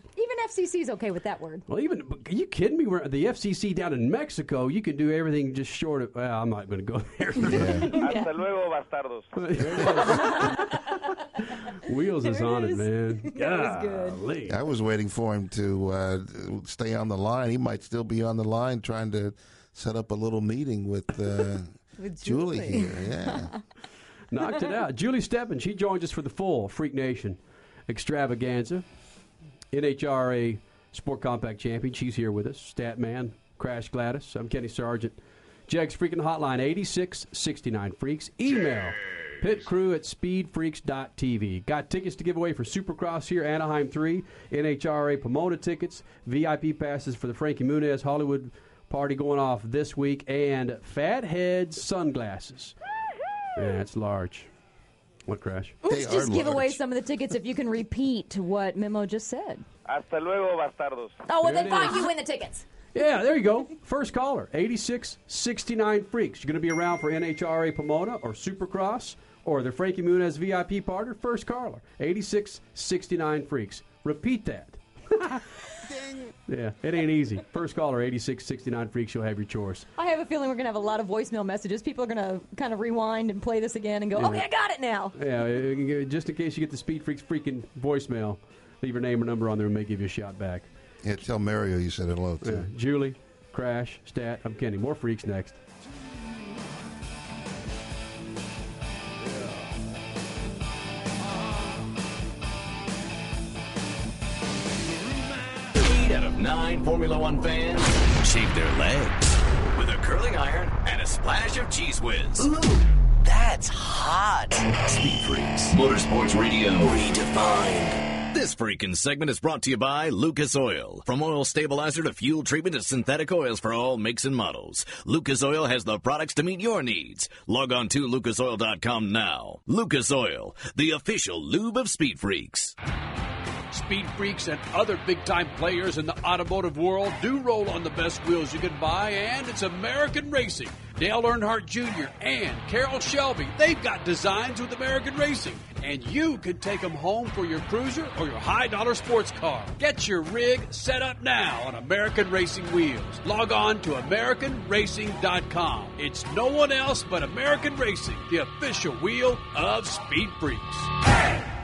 Even FCC's okay with that word. Well, even are you kidding me? We're- The FCC down in Mexico, you can do everything just short of. Well, I'm not going to go there. Hasta <laughs> luego, bastardos. <laughs> Wheels is on it, man. <laughs> That was good. Golly. I was waiting for him to uh, stay on the line. He might still be on the line trying to set up a little meeting with, uh, With Julie. Julie. here. Yeah. Knocked it out. Julie Steppen, she joins us for the full Freak Nation extravaganza. NHRA Sport Compact Champion. She's here with us. Statman, Crash Gladys. I'm Kenny Sargent. JEGS freaking hotline 8669 Freaks. Email pitcrew at speedfreaks.tv. Got tickets to give away for Supercross here, Anaheim 3, NHRA Pomona tickets, VIP passes for the Frankie Muniz Hollywood party going off this week, and Fatheadz sunglasses. Yeah, that's large. What crash? Let's just give away some of the tickets if you can repeat what Memo just said. Hasta luego, bastardos. Oh, well, There then it fine, you win the tickets. Yeah, there you go. First caller, 8669 Freaks. You're going to be around for NHRA Pomona or Supercross or the Frankie Muniz VIP partner. First caller, 8669 Freaks. Repeat that. <laughs> yeah, it ain't easy. First caller, 8669 Freaks. You'll have your chores. I have a feeling we're going to have a lot of voicemail messages. People are going to kind of rewind and play this again and go, Yeah. okay, I got it now. Yeah, just in case you get the Speed Freaks freaking voicemail, leave your name or number on there and may give you a shot back. Yeah, tell Mario you said hello too. Yeah. Julie, Crash, Stat, I'm Kenny. More freaks next. Nine Formula One fans shave their legs with a curling iron and a splash of cheese whiz. Ooh, that's hot. Speed Freaks, Motorsports Radio, redefined. This freaking segment is brought to you by Lucas Oil. From oil stabilizer to fuel treatment to synthetic oils for all makes and models, Lucas Oil has the products to meet your needs. Log on to lucasoil.com now. Lucas Oil, the official lube of Speed Freaks. Speed Freaks and other big time players in the automotive world do roll on the best wheels you can buy, and it's American Racing. Dale Earnhardt Jr. and Carroll Shelby, they've got designs with American Racing, and you can take them home for your cruiser or your high dollar sports car. Get your rig set up now on American Racing Wheels. Log on to AmericanRacing.com. It's no one else but American Racing, the official wheel of Speed Freaks.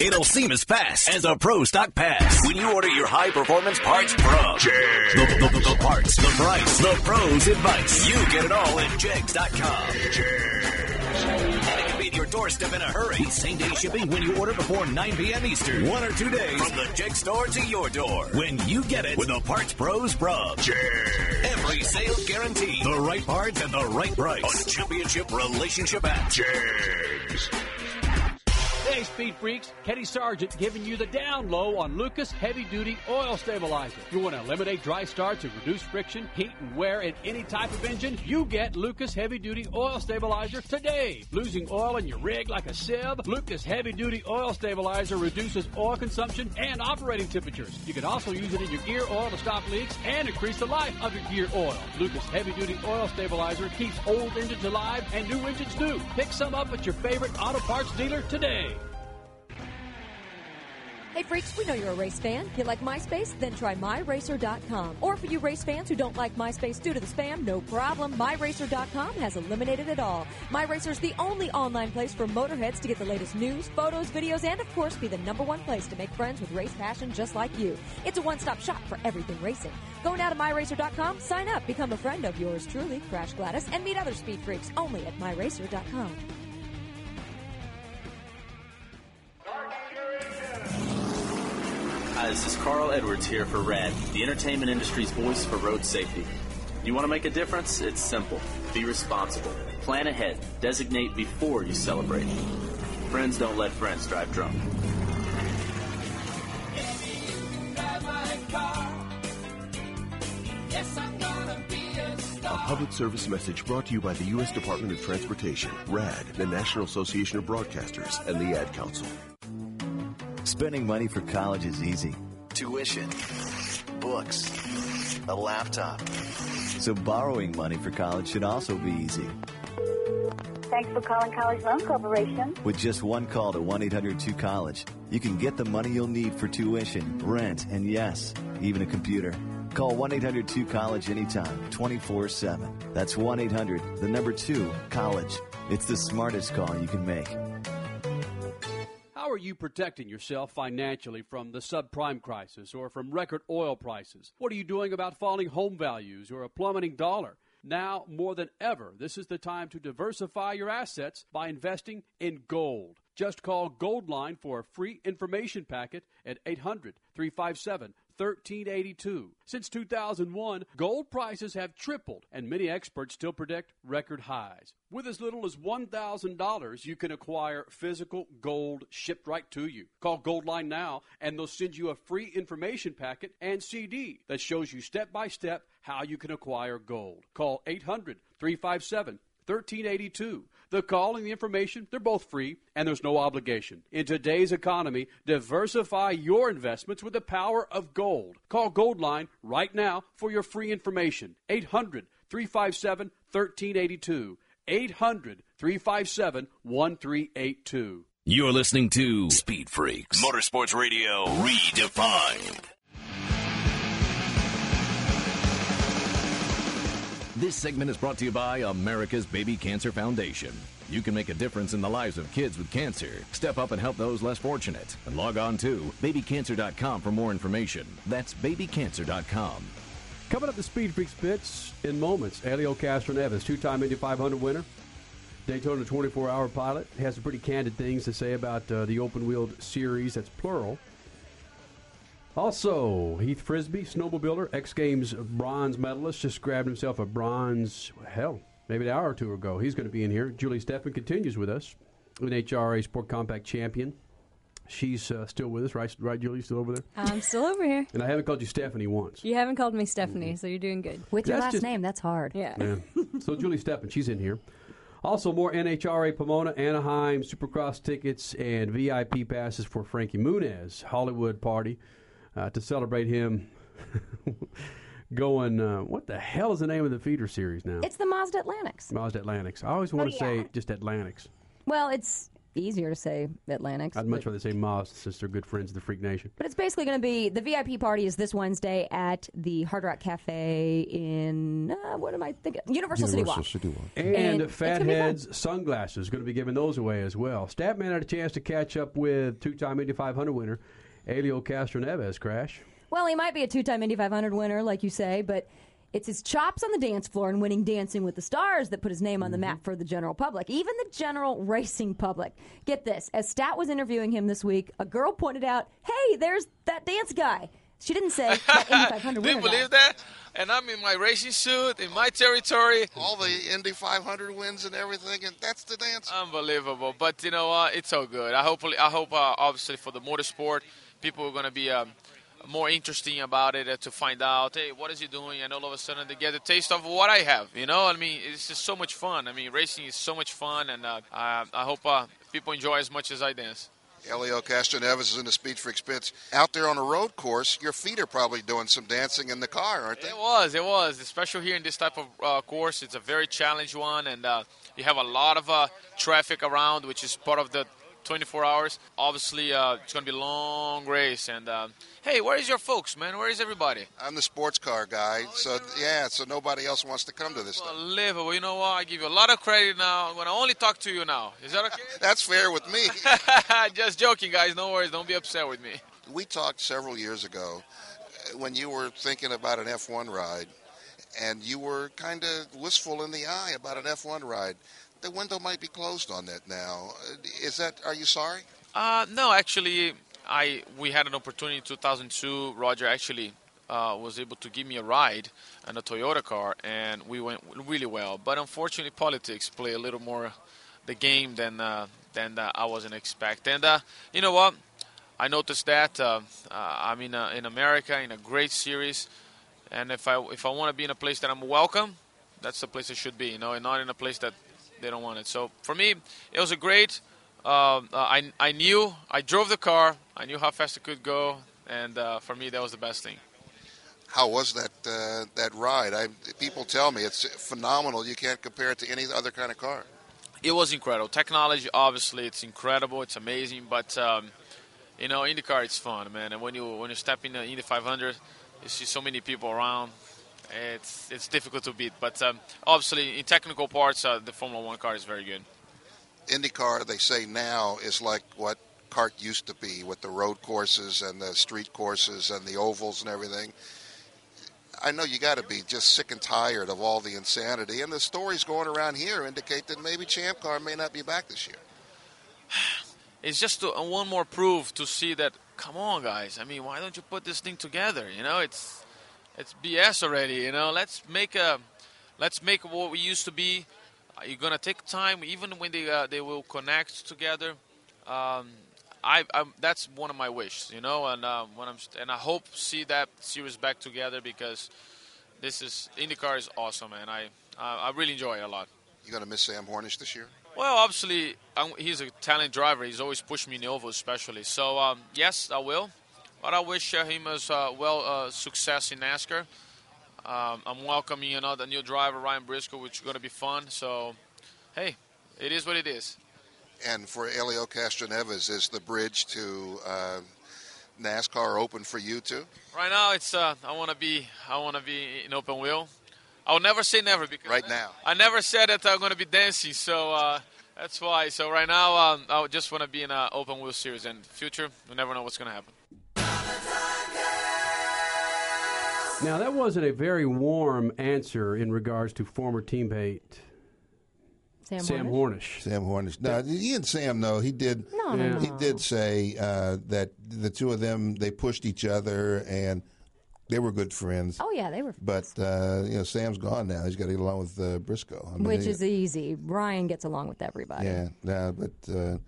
It'll seem as fast as a Pro Stock Pass when you order your high performance parts from the, the, the, the parts, the price, the pros advice. You get it all at Jegs.com. And it can be at your doorstep in a hurry. Same day shipping when you order before 9 p.m. Eastern. One or two days from the Jeg store to your door. When you get it with the Parts Pros from Every sale guaranteed. The right parts at the right price. A championship relationship at Jegs. Hey, Speed Freaks, Kenny Sargent giving you the down low on Lucas Heavy Duty Oil Stabilizer. You want to eliminate dry starts and reduce friction, heat, and wear in any type of engine? You get Lucas Heavy Duty Oil Stabilizer today. Losing oil in your rig like a sieve? Lucas Heavy Duty Oil Stabilizer reduces oil consumption and operating temperatures. You can also use it in your gear oil to stop leaks and increase the life of your gear oil. Lucas Heavy Duty Oil Stabilizer keeps old engines alive and new engines new. Pick some up at your favorite auto parts dealer today. Hey, freaks, we know you're a race fan. If You like MySpace? Then try MyRacer.com. Or for you race fans who don't like MySpace due to the spam, no problem. MyRacer.com has eliminated it all. MyRacer is the only online place for motorheads to get the latest news, photos, videos, and of course be the number one place to make friends with race passion just like you. It's a one-stop shop for everything racing. Go now to MyRacer.com, sign up, become a friend of yours truly, Crash Gladys, and meet other speed freaks only at MyRacer.com. Hi, this is Carl Edwards here for RAD, the entertainment industry's voice for road safety. You want to make a difference? It's simple. Be responsible. Plan ahead. Designate before you celebrate. Friends don't let friends drive drunk. A public service message brought to you by the U.S. Department of Transportation, RAD, the National Association of Broadcasters, and the Ad Council. Spending money for college is easy. Tuition, books, a laptop. So borrowing money for college should also be easy. Thanks for calling College Loan Corporation. With just one call to 1 800 2College, you can get the money you'll need for tuition, rent, and yes, even a computer. Call 1 800 2College anytime, 24 7. That's 1 800, the number 2, college. It's the smartest call you can make. How are you protecting yourself financially from the subprime crisis or from record oil prices? What are you doing about falling home values or a plummeting dollar? Now, more than ever, this is the time to diversify your assets by investing in gold. Just call Goldline for a free information packet at 800 357 1382. Since 2001, gold prices have tripled, and many experts still predict record highs. With as little as $1,000, you can acquire physical gold shipped right to you. Call Goldline now, and they'll send you a free information packet and CD that shows you step by step how you can acquire gold. Call 800 357 1382. The call and the information, they're both free and there's no obligation. In today's economy, diversify your investments with the power of gold. Call Goldline right now for your free information. 800 357 1382. 800 357 1382. You're listening to Speed Freaks Motorsports Radio Redefined. This segment is brought to you by America's Baby Cancer Foundation. You can make a difference in the lives of kids with cancer. Step up and help those less fortunate. And log on to babycancer.com for more information. That's babycancer.com. Coming up the Speed Freaks pits in moments, Helio Castroneves, two-time Indy 500 winner, Daytona 24-hour pilot, has some pretty candid things to say about uh, the open-wheeled series. That's plural. Also, Heath Frisby, snowmobiler, X Games bronze medalist, just grabbed himself a bronze, hell, maybe an hour or two ago. He's going to be in here. Julie Steffen continues with us, NHRA Sport Compact champion. She's uh, still with us, right? Right, Julie, still over there? I'm still over here. And I haven't called you Stephanie once. You haven't called me Stephanie, so you're doing good. With your That's last just- name, that's hard. Yeah. Yeah. <laughs> so Julie Steppen, she's in here. Also, more NHRA Pomona, Anaheim, Supercross tickets, and VIP passes for Frankie Muniz Hollywood party uh, to celebrate him <laughs> going. Uh, what the hell is the name of the feeder series now? It's the Mazda Atlantics. Mazda Atlantics. I always want to Oh, yeah. say just Atlantics. Well, it's easier to say Atlantics. I'd much but- rather say Mazda since they're good friends of the Freak Nation. But it's basically going to be the VIP party is this Wednesday at the Hard Rock Cafe in uh, what am I thinking? Universal, City Walk. And, And it's gonna be fun. Fatheadz sunglasses going to be giving those away as well. Statman had a chance to catch up with two-time Indy 500 winner Helio Castroneves. Crash. Well, he might be a two-time Indy 500 winner, like you say, but it's his chops on the dance floor and winning Dancing with the Stars that put his name on the map for the general public, even the general racing public. Get this: as Stat was interviewing him this week, a girl pointed out, "Hey, there's that dance guy." She didn't say that Indy 500 Do <laughs> you winner. guy. believe that? And I'm in my racing suit, in my territory. All the Indy 500 wins and everything, and that's the dance. Unbelievable. But you know, uh, it's all good. I hopefully, I hope, uh, obviously, for the motorsport, people are going to be um, more interesting about it uh, to find out, hey, what is he doing? And all of a sudden, they get a taste of what I have. You know, I mean, it's just so much fun. I mean, racing is so much fun, and uh, I, I hope uh, people enjoy as much as I dance. Helio Castroneves is in the Speed for pits. Out there on a road course, your feet are probably doing some dancing in the car, aren't they? It was, it was, especially here in this type of uh, course. It's a very challenging one, and uh, you have a lot of uh, traffic around, which is part of the 24 hours. Obviously, uh, it's going to be a long race. And uh, hey, where is your folks, man? Where is everybody? I'm the sports car guy, so yeah, so nobody else wants to come to this stuff. Unbelievable. You know what? I give you a lot of credit now. I'm going to only talk to you now. Is that okay? <laughs> That's fair with me. <laughs> Just joking, guys. No worries. Don't be upset with me. We talked several years ago uh, when you were thinking about an F1 ride, and you were kind of wistful in the eye about an F1 ride. The window might be closed on that now. Is that? Are you sorry? Uh, no, actually, I we had an opportunity in 2002. Roger actually uh, was able to give me a ride in a Toyota car, and we went really well. But unfortunately, politics play a little more the game than uh, than uh, I wasn't expecting. And uh, you know what? I noticed that uh, I'm in uh, in America in a great series, and if I if I want to be in a place that I'm welcome, that's the place I should be. You know, and not in a place that they don't want it. So for me, it was a great. Um, uh, I I knew I drove the car. I knew how fast it could go, and uh, for me that was the best thing. How was that uh, that ride? I, people tell me it's phenomenal. You can't compare it to any other kind of car. It was incredible. Technology, obviously, it's incredible. It's amazing, but um, you know, IndyCar, it's fun, man. And when you when you step in the Indy 500, you see so many people around. It's it's difficult to beat, but um, obviously, in technical parts, uh, the Formula One car is very good. IndyCar, they say now, is like what kart used to be with the road courses and the street courses and the ovals and everything. I know you got to be just sick and tired of all the insanity, and the stories going around here indicate that maybe Champ Car may not be back this year. <sighs> It's just to, uh, one more proof to see that come on, guys. I mean, why don't you put this thing together? You know, it's it's BS already. You know, let's make a let's make what we used to be. Uh, You're gonna take time, even when they uh, they will connect together. Um, I, I that's one of my wishes, you know, and uh, when I'm and I hope see that series back together because this is IndyCar is awesome, and I I I really enjoy it a lot. You going to miss Sam Hornish this year? Well, obviously, um, he's a talented driver. He's always pushed me in the oval, especially. So, um, yes, I will. But I wish uh, him as uh, well uh, success in NASCAR. Um, I'm welcoming another new driver, Ryan Briscoe, which is going to be fun. So, hey, it is what it is. And for Helio Castroneves, is the bridge to uh, NASCAR open for you too? Right now, it's uh, I want to be I want to be in open wheel. I'll never say never because right now I never said that I'm going to be dancing. So uh, that's why. So right now, um, I just want to be in an open wheel series. And future, we never know what's going to happen. Now, that wasn't a very warm answer in regards to former teammate Sam, Sam Hornish. Sam Hornish. No, he and Sam though he did. No, no, no. He did say uh, that the two of them they pushed each other and they were good friends. Oh yeah, they were. But uh, you know, Sam's gone now. He's got to get along with uh, Briscoe. I mean, Which they- is easy. Ryan gets along with everybody. Yeah, no, but uh,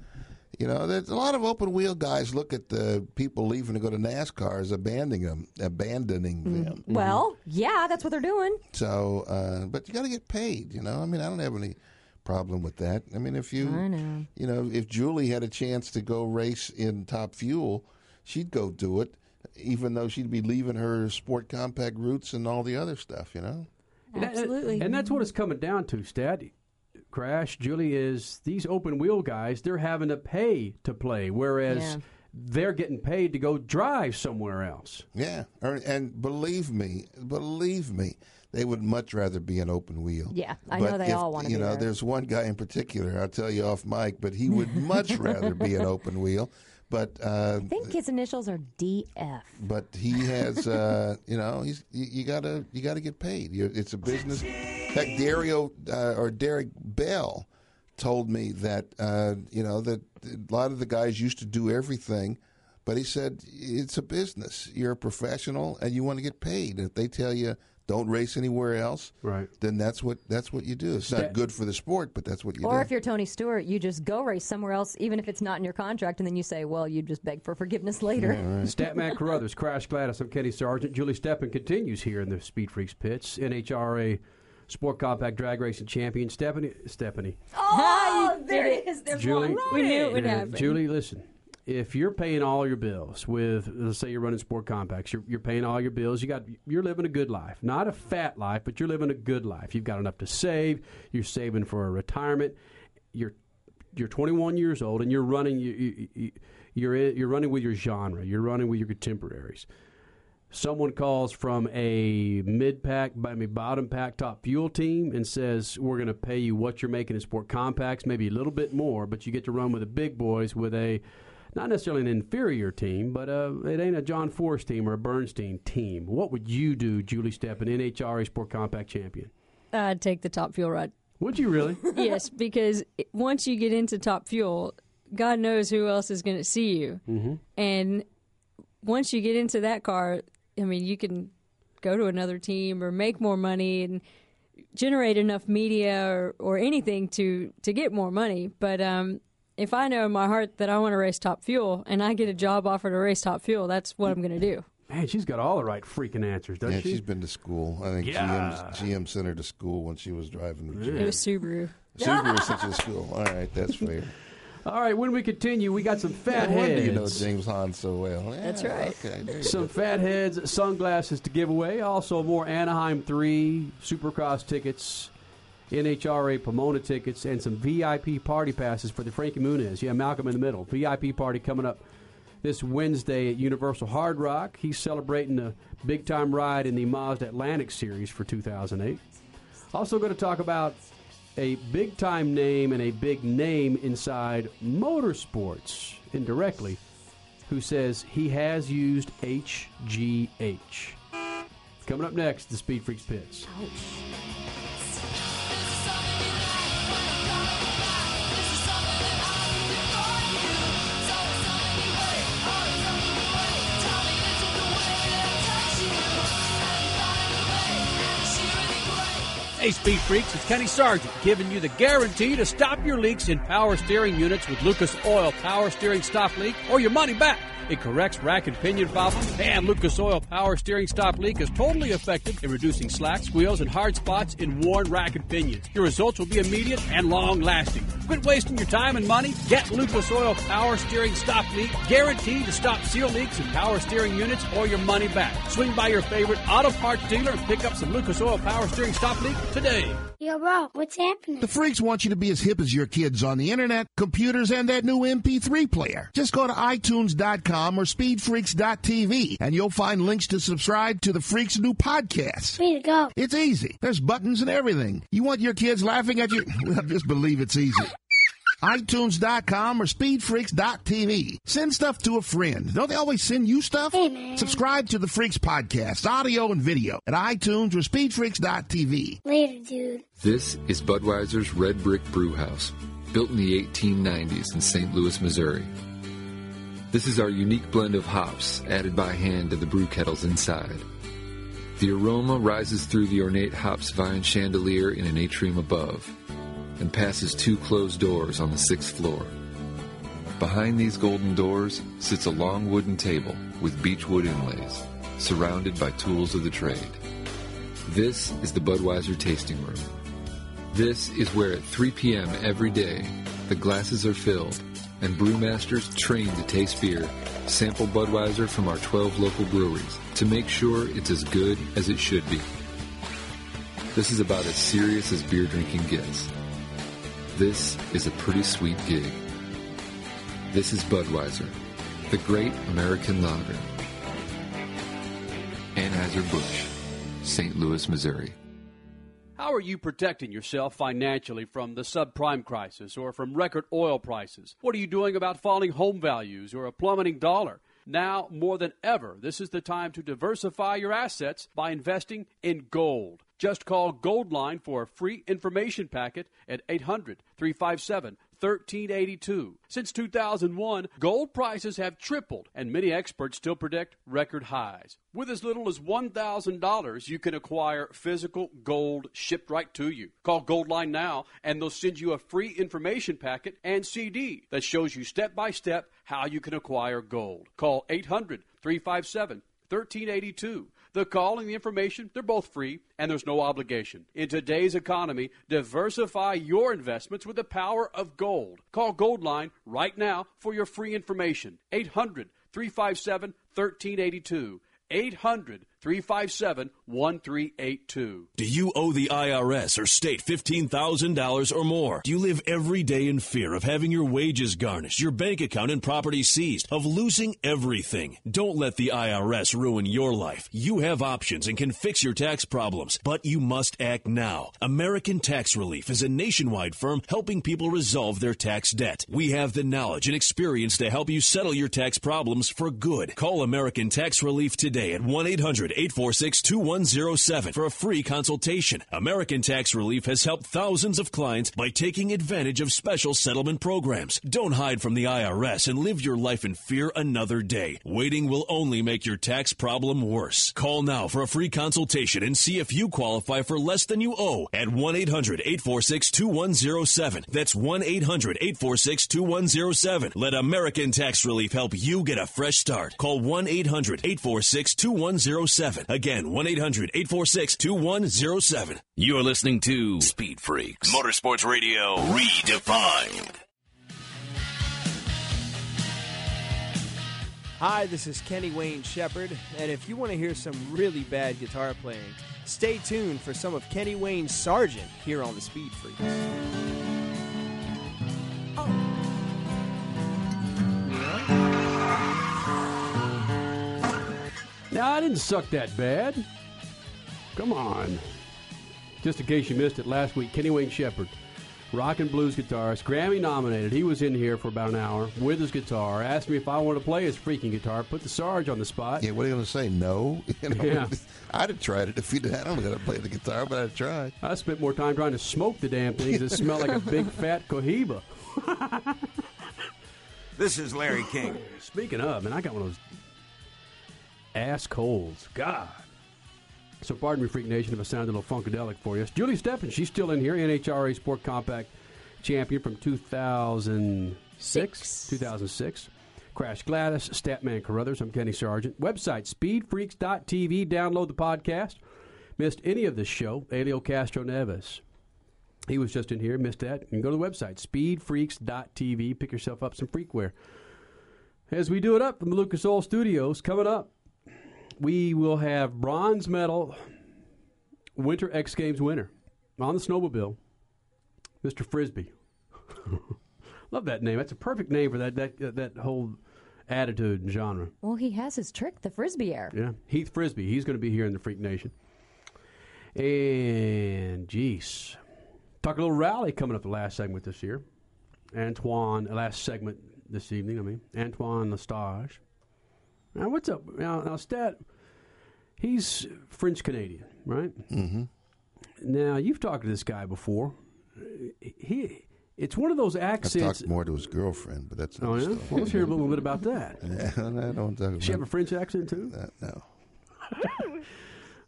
you know, there's a lot of open wheel guys look at the people leaving to go to NASCAR as abandoning them, abandoning them. Well, yeah, that's what they're doing. So, uh, but you got to get paid. You know, I mean, I don't have any problem with that. I mean, if you, I know. you know, if Julie had a chance to go race in Top Fuel, she'd go do it, even though she'd be leaving her sport compact roots and all the other stuff. You know. And that- Absolutely. And that's what it's coming down to, Stat. Crash, Julie, is these open wheel guys, they're having to pay to play, whereas Yeah. they're getting paid to go drive somewhere else. Yeah, er, and believe me, believe me, they would much rather be an open wheel. Yeah, I But know they if- all wanna You be know, there. there's one guy in particular. I'll tell you off mic, but he would <laughs> much rather be an open wheel. But uh, I think his initials are DF. but he has, uh, <laughs> you know, he's you, you gotta you gotta get paid. you it's a business. In fact, Dario uh, or Derek Bell told me that uh, you know that a lot of the guys used to do everything, but he said it's a business. You're a professional and you want to get paid. If they tell you don't race anywhere else, right? Then that's what that's what you do. It's not good for the sport, but that's what you Or do. Or if you're Tony Stewart, you just go race somewhere else, even if it's not in your contract, and then you say, well, you just beg for forgiveness later. <laughs> Statman Carruthers, Crash Gladys, I'm Kenny Sargent. Julie Steppen continues here in the Speed Freaks pits. NHRA Sport Compact Drag Racing Champion, Stephanie. Stephanie. Oh, there it is. There's Julie, one. We knew it would happen. Julie, listen. If you're paying all your bills with, let's say you're running sport compacts, you're, you're paying all your bills. You got, you're living a good life, not a fat life, but you're living a good life. You've got enough to save. You're saving for a retirement. You're, you're 21 years old, and you're running. You, you, you, you're in, you're running with your genre. You're running with your contemporaries. Someone calls from a mid pack, I mean bottom pack top fuel team and says we're going to pay you what you're making in sport compacts, maybe a little bit more, but you get to run with the big boys with a not necessarily an inferior team, but uh, it ain't a John Force team or a Bernstein team. What would you do, Julie Steppen, NHRA Sport Compact champion? I'd take the top fuel ride. Would you really? <laughs> yes, because once you get into top fuel, God knows who else is going to see you. Mm-hmm. And once you get into that car, I mean, you can go to another team or make more money and generate enough media or, or anything to, to get more money. But um, if I know in my heart that I want to race top fuel and I get a job offer to race top fuel, that's what I'm going to do. Man, she's got all the right freaking answers, doesn't yeah, she? she's been to school. I think Yeah. GM's, GM sent her to school when she was driving. with It GM. was Subaru. Subaru <laughs> sent you to school. All right, that's fair. <laughs> All right, when we continue, we got some fat no wonder heads. you know James Hahn so well. Yeah, That's right. Okay, Some go. Fatheadz, sunglasses to give away. Also, more Anaheim 3 Supercross tickets, NHRA Pomona tickets, and some VIP party passes for the Frankie Muniz. Yeah, Malcolm in the middle. VIP party coming up this Wednesday at Universal Hard Rock. He's celebrating a big time ride in the Mazda Atlantic Series for 2008. Also, going to talk about a big time name and a big name inside motorsports indirectly who says he has used HGH. Coming up next, the Speed Freaks Pits. Hey, Speed Freaks, it's Kenny Sargent giving you the guarantee to stop your leaks in power steering units with Lucas Oil Power Steering Stop Leak or your money back. It corrects rack and pinion problems, and Lucas Oil Power Steering Stop Leak is totally effective in reducing slack, squeals, and hard spots in worn rack and pinions. Your results will be immediate and long lasting. Quit wasting your time and money. Get Lucas Oil Power Steering Stop Leak, guaranteed to stop seal leaks in power steering units or your money back. Swing by your favorite auto parts dealer and pick up some Lucas Oil Power Steering Stop Leak today. Yo, bro, what's happening? The freaks want you to be as hip as your kids on the internet, computers, and that new MP3 player. Just go to iTunes.com or SpeedFreaks.tv and you'll find links to subscribe to the Freaks' new podcast. Way to go. It's easy. There's buttons and everything. You want your kids laughing at you? <laughs> Well, just believe it's easy. iTunes.com or SpeedFreaks.tv. Send stuff to a friend. Don't they always send you stuff? Hey. Subscribe to the Freaks podcast, audio and video at iTunes or SpeedFreaks.tv. Later, dude. This is Budweiser's Red Brick Brew House, built in the 1890s in St. Louis, Missouri. This is our unique blend of hops added by hand to the brew kettles inside. The aroma rises through the ornate hops vine chandelier in an atrium above and passes two closed doors on the sixth floor. Behind these golden doors sits a long wooden table with beechwood inlays, surrounded by tools of the trade. This is the Budweiser tasting room. This is where at 3 p.m. every day, the glasses are filled and brewmasters trained to taste beer sample Budweiser from our 12 local breweries to make sure it's as good as it should be. This is about as serious as beer drinking gets. This is a pretty sweet gig. This is Budweiser, the great American lager. Anheuser-Busch, St. Louis, Missouri. How are you protecting yourself financially from the subprime crisis or from record oil prices? What are you doing about falling home values or a plummeting dollar? Now, more than ever, this is the time to diversify your assets by investing in gold. Just call Goldline for a free information packet at 800 357 1382. Since 2001, gold prices have tripled, and many experts still predict record highs. With as little as $1,000, you can acquire physical gold shipped right to you. Call Goldline now, and they'll send you a free information packet and CD that shows you step by step how you can acquire gold. Call 800 357 1382. The call and the information, they're both free and there's no obligation. In today's economy, diversify your investments with the power of gold. Call Goldline right now for your free information. 800 357 1382. 800 357 1382. Do you owe the IRS or state $15,000 or more? Do you live every day in fear of having your wages garnished, your bank account and property seized, of losing everything? Don't let the IRS ruin your life. You have options and can fix your tax problems, but you must act now. American Tax Relief is a nationwide firm helping people resolve their tax debt. We have the knowledge and experience to help you settle your tax problems for good. Call American Tax Relief today at 1 800 846 2107 for a free consultation. American Tax Relief has helped thousands of clients by taking advantage of special settlement programs. Don't hide from the IRS and live your life in fear another day. Waiting will only make your tax problem worse. Call now for a free consultation and see if you qualify for less than you owe at 1 800 846 2107. That's 1 800 846 2107. Let American Tax Relief help you get a fresh start. Call 1 800 846 2107. Again, 1 800 846 2107. You're listening to Speed Freaks, Motorsports Radio redefined. Hi, this is Kenny Wayne Shepherd, and if you want to hear some really bad guitar playing, stay tuned for some of Kenny Wayne's Sargent here on the Speed Freaks. Now I didn't suck that bad. Come on. Just in case you missed it last week, Kenny Wayne Shepherd, rock and blues guitarist, Grammy nominated. He was in here for about an hour with his guitar. Asked me if I wanted to play his freaking guitar. Put the Sarge on the spot. Yeah, what are you going to say? No. <laughs> You know, Yeah. <laughs> I'd have tried it if you did. I don't know how to play the guitar, but I'd try. I spent more time trying to smoke the damn things that smell like a big <laughs> fat cohiba. This is Larry King. Speaking of, man, I got one of those ass colds. God. So pardon me, Freak Nation, if I sound a little funkadelic for you. Julie Steffen, she's still in here, NHRA Sport Compact champion from 2006. Six. 2006. Crash Gladys, Statman Carruthers. I'm Kenny Sargent. Website speedfreaks.tv. Download the podcast. Missed any of this show? Helio Castroneves. He was just in here. Missed that. You can go to the website speedfreaks.tv. Pick yourself up some freakware. As we do it up from the Lucas Oil Studios, coming up, we will have bronze medal Winter X Games winner on the snowmobile, Mr. Frisby. <laughs> Love that name. That's a perfect name for that that uh, that whole attitude and genre. Well, he has his trick, the frisbee air. Yeah, Heath Frisby. He's going to be here in the Freak Nation. And geez, talk a little rally coming up the last segment this year. Antoine, last segment this evening. I mean, Antoine L'Estage. Now, what's up? Now, now Stat, he's French Canadian, right? Mm-hmm. Now, you've talked to this guy before. He, it's one of those I accents. talked more to his girlfriend, but that's Oh, another yeah? story. Well, let's hear a little bit about that. <laughs> Yeah, I don't talk Does she have a French accent too? that. No. <laughs>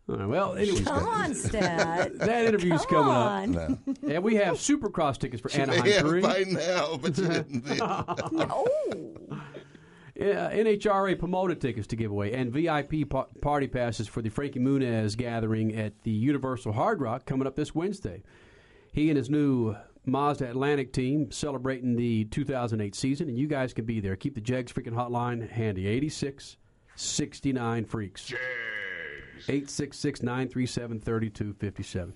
All right, well, anyway, Come on, <laughs> Stat. that interview's Come coming on. up. And we have Supercross tickets for She may Anaheim have 3. by now, but you didn't. oh. Uh, yeah, NHRA promoted tickets to give away and VIP pa- party passes for the Frankie Muniz gathering at the Universal Hard Rock coming up this Wednesday. He and his new Mazda Atlantic team celebrating the 2008 season, and you guys can be there. Keep the JEGS freaking hotline handy 86 69 Freaks. 866 937 3257.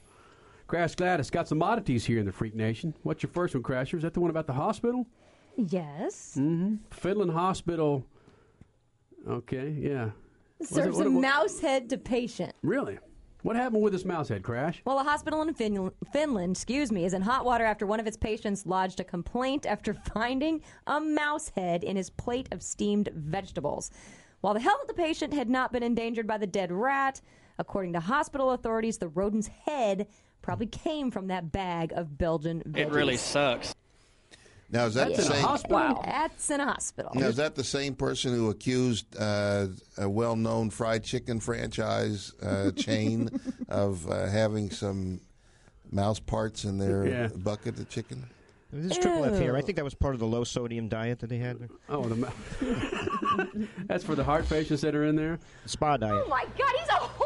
Crash Gladys got some oddities here in the Freak Nation. What's your first one, Crasher? Is that the one about the hospital? Yes. Mm-hmm. Finland Hospital. Okay, yeah. Was it- Serves what- a what- mouse head to patient. Really? What happened with this mouse head crash? Well, a hospital in fin- Finland, excuse me, is in hot water after one of its patients lodged a complaint after <laughs> finding a mouse head in his plate of steamed vegetables. While the health of the patient had not been endangered by the dead rat, according to hospital authorities, the rodent's head probably came from that bag of Belgian veggies. It really sucks. Now is that That's the in same? hospital. That's in a hospital. Now is that the same person who accused uh, a well-known fried chicken franchise uh, chain <laughs> of uh, having some mouse parts in their Yeah. bucket of chicken? This is Triple F here. I think that was part of the low sodium diet that they had. Oh, the ma- <laughs> that's for the heart patients that are in there. Spa diet. Oh my God, he's a whore!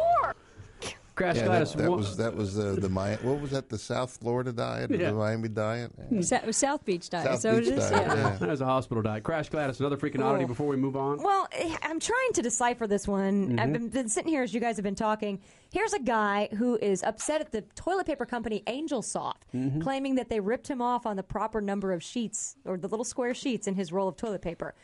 Crash Yeah, Gladys. that, that was that was the the Mi- what was that the South Florida diet, or Yeah. the Miami diet? Sa- South Beach diet. South so Beach it is. diet, Yeah. yeah. That was a hospital diet. Crash Gladys, another freaking oddity Oh. before we move on. Well, eh, I'm trying to decipher this one. Mhm. I've been, been sitting here as you guys have been talking. Here's a guy who is upset at the toilet paper company Angel Soft, Mhm. claiming that they ripped him off on the proper number of sheets or the little square sheets in his roll of toilet paper.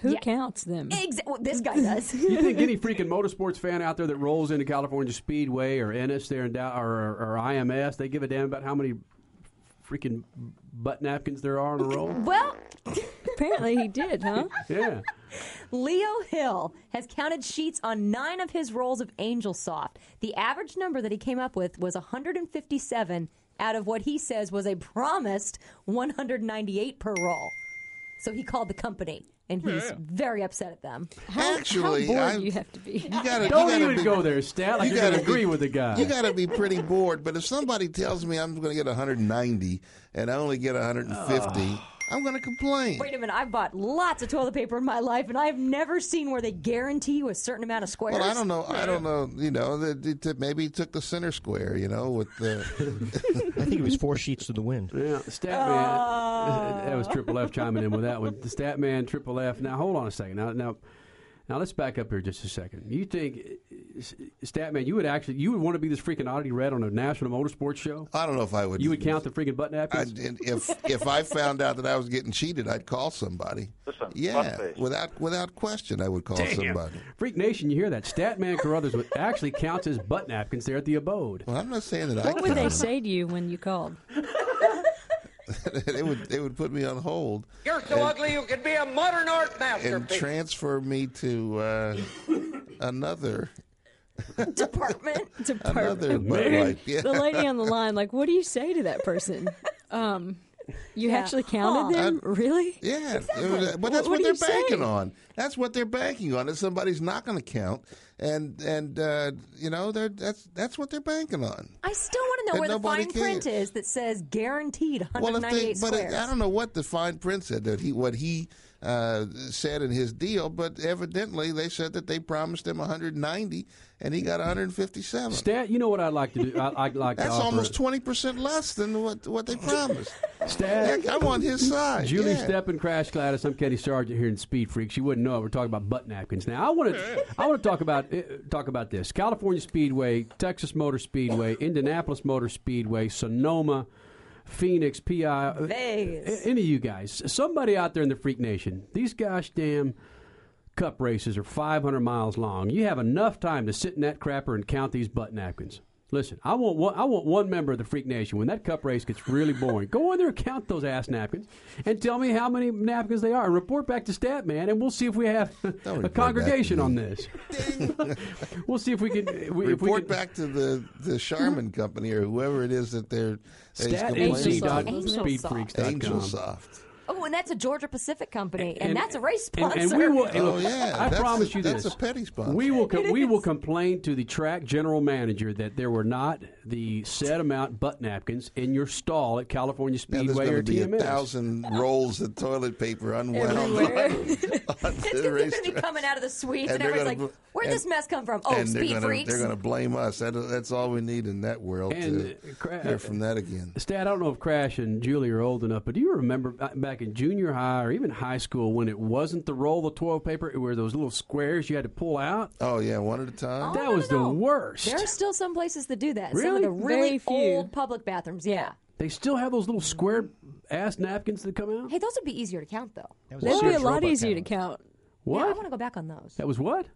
Who counts them? Exa- well, this guy <laughs> does. you think any freaking motorsports fan out there that rolls into California Speedway or Ennis there in Dow- or, or, or IMS, they give a damn about how many freaking butt napkins there are on a roll? well, <laughs> apparently he did, huh? Yeah. Leo Hill has counted sheets on nine of his rolls of Angel Soft. The average number that he came up with was 157 out of what he says was a promised 198 per roll. So he called the company, and he's Yeah. very upset at them. Actually, how bored I- do you have to be? You gotta, Don't you gotta even be, go there, Stat, like you you're gotta agree be- with the guy. You got to be pretty bored. But if somebody tells me I'm going to get 190 and I only get 150, <sighs> <sighs> I'm going to complain. Wait a minute, I've bought lots of toilet paper in my life, and I've never seen where they guarantee you a certain amount of squares. Well, I don't know. I don't <laughs> know. You know, that it- it- maybe he took the center square. You know, with the. <laughs> I think it was four sheets to the wind. Yeah, Statman. <laughs> that was oh. Triple F chiming in with that one. The Statman, Triple F. Now hold on a second. Now, now, now let's back up here just a second. You think, Statman, you would actually you would want to be this freaking oddity red on a national motorsports show? I don't know if I would. You would count the freaking butt I, napkins? and if if I found out that I was getting cheated, I'd call somebody. Listen, yeah, without without question, I would call Damn. somebody. Freak Nation, you hear that? Statman Carruthers would actually counts his butt napkins there at the abode. Well, I'm not saying that I What would they say to you when you called? <laughs> <laughs> they would they would put me on hold. You're so and- ugly you could be a modern art masterpiece. and transfer me to uh, another <laughs> department. <laughs> another Bud Man, Yeah. The lady on the line, like, what do you say to that person? Um, you Yeah. actually counted Huh. them? really? Yeah, it was- but that's What what, do they're you say? banking on. That's what they're banking on. That somebody's not going to count, and and uh, you know they're that's that's what they're banking on. I still want to know where the fine print is that says guaranteed Well, if 198 they, but squares. I don't know what the fine print said that he what he uh, said in his deal, but evidently they said that they promised him 190 and he got 157. Stat, you know what I'd like to do? I, I'd like That's almost 20 percent less than what what they promised. Stat, Heck, I'm on his side. Julie yeah. Stepp and Crash Gladys. I'm Kenny Sargent here in Speed Freaks. You wouldn't know it. We're talking about butt napkins. Now I want to I want to talk about uh, talk about this. California Speedway, Texas Motor Speedway, Indianapolis Motor Speedway, Sonoma, Phoenix, PI. Vegas. Any of you guys, somebody out there in the Freak Nation, these gosh damn cup races are 500 miles long. You have enough time to sit in that crapper and count these butt napkins. Listen, I want one, I want one member of the Freak Nation when that cup race gets really boring. go in there and count those ass napkins and tell me how many napkins they are and report back to Stat Man, and we'll see if we have a congregation on me. this. <laughs> <laughs> we'll see if we can we, if we Report can, back to the the Charmin company or whoever it is that they're that he's StatNC dot complaining to. AngelSoft. Oh, and that's a Georgia Pacific company, and, And- that's a race sponsor. and we will. and Oh, yeah, I that's promise a- you that's this. a petty sponsor. We will. Com- we will complain to the track general manager that there were not the set amount butt napkins in your stall at California Now there's Speedway going or to be a thousand rolls of toilet paper unwound Everywhere. on <laughs> it's going to be <laughs> coming out of the suites, and, And they're everyone's gonna like, "Where'd and- this mess come from?" Oh, and they're speed gonna, freaks. They're going to blame us. That, that's all we need in that world And, to uh, cra- hear from that again. Stat, I don't know if Crash and Julie are old enough, but do you remember ba- back in junior high or even high school when it wasn't the roll of toilet paper, it were those little squares you had to pull out? Oh yeah, one at a time. that was the worst. There are still some places that do that. Some Really? of the really Very few. old public bathrooms. Yeah. They still have those little square ass napkins that come out. Hey, those would be easier to count, though. was That'd be a lot Roebuck easier to catalog. count. Yeah, I What? want to go back on those. That was what?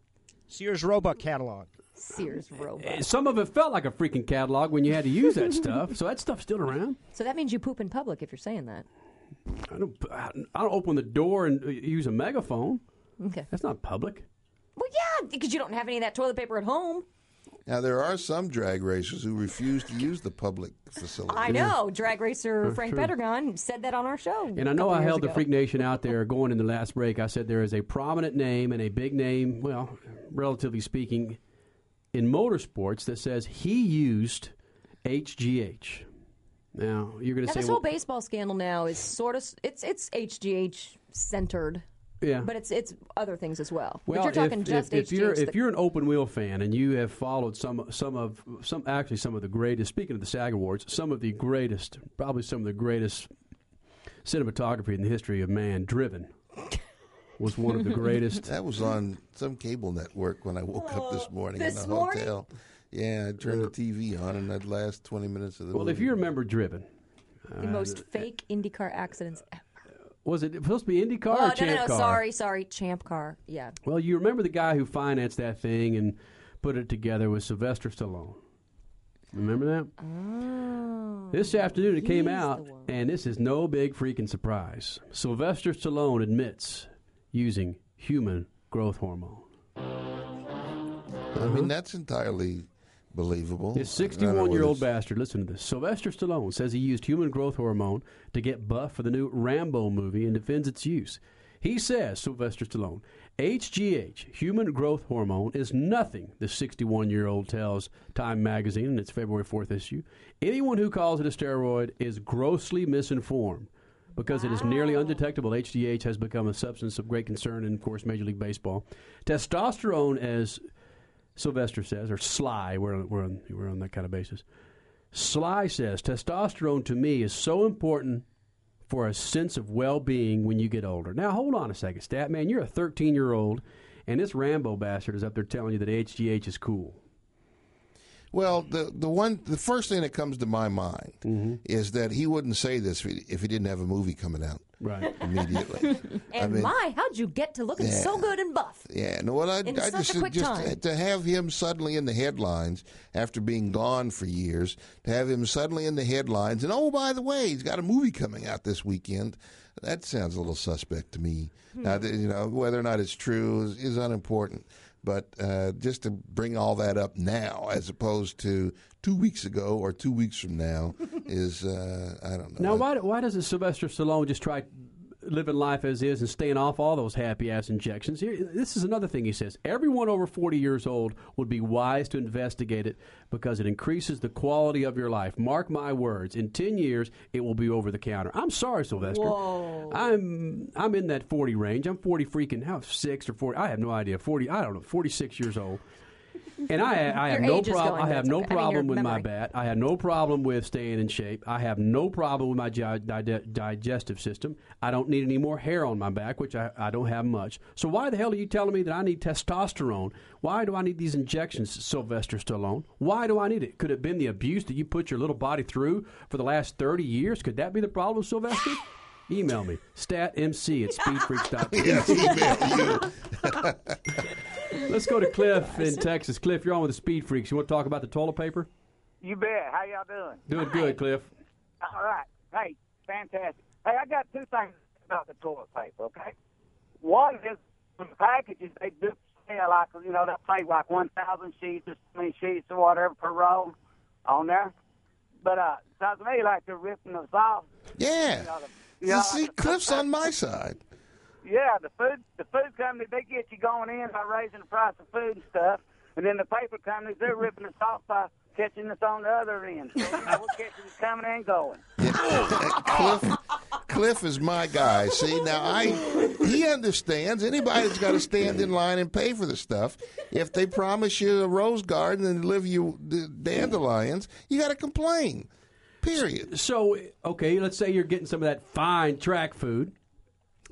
Sears Roebuck catalog. Sears Roebuck. Eh, Some of it felt like a freaking catalog when you had to use that stuff. So that stuff's still around. So that means you poop in public if you're saying that. I don't. I don't open the door and uh, use a megaphone. Okay. That's not public. Well, yeah, because you don't have any of that toilet paper at home. Now there are some drag racers who refuse to use the public facility. I know. Drag racer That's Frank true. Pedregon said that on our show. And I know I years held the. Freak Nation out there going in the last break. I said there is a prominent name and a big name, well, relatively speaking, in motorsports that says he used HGH. Now you're going to say, this well, whole baseball scandal now is sort of it's it's HGH centered. Yeah. But it's it's other things as well. Well, but you're talking if, just if, if HGH. you're the- if you're an open wheel fan and you have followed some some of some actually some of the greatest speaking of the SAG Awards, some of the greatest, probably some of the greatest cinematography in the history of man, Driven, was one of the greatest. <laughs> That was on some cable network when I woke up this morning this in the morning? hotel. Yeah, I turned the TV on and that last twenty minutes of the Well, if you remember Driven, the uh, most fake IndyCar accidents ever. was it supposed to be IndyCar oh, or no, Champ no, no, Car? sorry, sorry, Champ Car. Yeah. Well, you remember the guy who financed that thing and put it together was Sylvester Stallone. Remember that? Oh. This afternoon it came out, and this is no big freaking surprise. Sylvester Stallone admits using human growth hormone. I mean, that's entirely believable. This I don't know 61 year old bastard, listen to this. Sylvester Stallone says he used human growth hormone to get buff for the new Rambo movie and defends its use. He says, Sylvester Stallone, HGH, human growth hormone, is nothing, the 61 year old tells Time magazine in its February 4th issue. Anyone who calls it a steroid is grossly misinformed. Because it is nearly undetectable, HGH has become a substance of great concern in, of course, Major League Baseball. Testosterone, as Sylvester says, or Sly, we're on, we're on, we're on that kind of basis. Sly says testosterone to me is so important for a sense of well being when you get older. Now, hold on a second, Stat Man. You're a 13 year old, and this Rambo bastard is up there telling you that HGH is cool. Well, the the one the first thing that comes to my mind Mm-hmm. is that he wouldn't say this if he, if he didn't have a movie coming out Right. <laughs> immediately. <laughs> And mean- my, how'd you get to looking so good and buff? Yeah, no, well, I, In I such just a quick just time. to have him suddenly in the headlines after being gone for years, to have him suddenly in the headlines, and oh, by the way, he's got a movie coming out this weekend. That sounds a little suspect to me. Hmm. Now, you know, whether or not it's true is, is unimportant. But uh, just to bring all that up now, as opposed to two weeks ago or two weeks from now, <laughs> is uh, I don't know. Now, why, why doesn't Sylvester Stallone just try living life as is and staying off all those happy ass injections. Here, this is another thing he says. Everyone over 40 years old would be wise to investigate it because it increases the quality of your life. Mark my words. In 10 years, it will be over the counter. I'm sorry, Sylvester. Whoa. I'm I'm in that 40 range. I'm 40 freaking how six or 40. I have no idea. 40. I don't know. 46 years old. And I, <laughs> I have Your no age is problem. going, I but have it's no okay. I mean, problem your with my memory. bat. I have no problem with staying in shape. I have no problem with my gi- di- digestive system. I don't need any more hair on my back, which I, I don't have much. So why the hell are you telling me that I need testosterone? Why do I need these injections, Sylvester Stallone? Why do I need it? Could it have been the abuse that you put your little body through for the last 30 years? Could that be the problem, Sylvester? <laughs> Email me, statmc at <laughs> speedfreaks.com. Yes, Let's go to <laughs> Cliff in Texas. Cliff, you're on with the Speed Freaks. You want to talk about the toilet paper? You bet. How y'all doing? Doing good, Cliff. All right. Hey, fantastic. Hey, I got two things about the toilet paper, okay? One is the packages, they do sell, like, you know, they say like 1,000 sheets or so many sheets or whatever per roll on there. But uh, sounds to me like they're ripping us off. Yeah. You know, the, you know, See, Cliff's on my side. Yeah, the food the food company they get you going in by raising the price of food and stuff, and then the paper companies they're ripping us off by catching us on the other end. So you know, we're catching us coming and going. Cliff, Cliff is my guy. See, now I he understands. Anybody that's got to stand in line and pay for the stuff, if they promise you a rose garden and deliver you dandelions, you got to complain. Period. So, okay, let's say you're getting some of that fine track food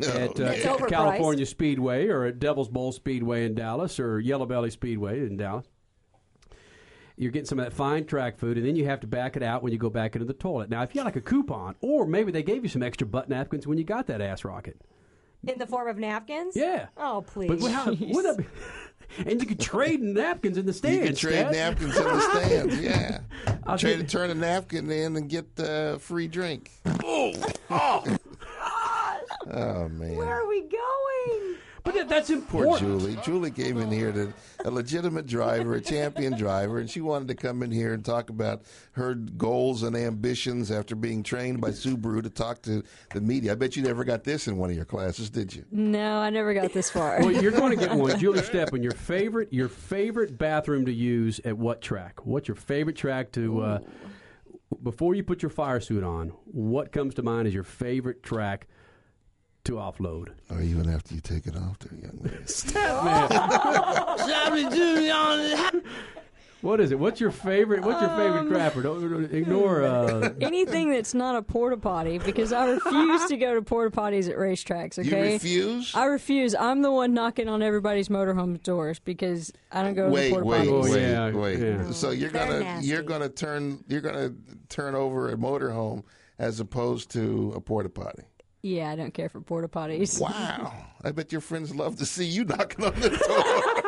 at uh, It's. California Speedway or at Devil's Bowl Speedway in Dallas or Yellow Belly Speedway in Dallas. You're getting some of that fine track food, and then you have to back it out when you go back into the toilet. Now, if you got like a coupon, or maybe they gave you some extra butt napkins when you got that ass rocket. In the form of napkins? Yeah. Oh, please. But how, would that be, and you could trade napkins in the stands. You can trade Stat. napkins in the stands. Yeah, <laughs> I'll trade get- turn a napkin in and get a free drink. Oh, Oh man. Where are we going? But that, that's Poor important. Julie. Julie came in here to a legitimate driver, a champion driver, and she wanted to come in here and talk about her goals and ambitions after being trained by Subaru to talk to the media. I bet you never got this in one of your classes, did you? No, I never got this far. Well, you're going to get one, <laughs> Julie Steppen. Your favorite, your favorite bathroom to use at what track? What's your favorite track to? Uh, before you put your fire suit on, what comes to mind as your favorite track to offload? Or even after you take it off, there, young man. <laughs> What is it? What's your favorite? What's your favorite Um, crapper? Don't, don't ignore. Uh, <laughs> Anything that's not a porta potty because I refuse to go to porta potties at racetracks. Okay, you refuse? I refuse. I'm the one knocking on everybody's motorhome doors because I don't go Wait, the porta wait, potties. Oh, wait, yeah, wait. yeah. So you're They're gonna nasty. you're gonna turn you're gonna turn over a motorhome as opposed to a porta potty. Yeah, I don't care for porta potties. Wow! I bet your friends love to see you knocking on the <laughs> door.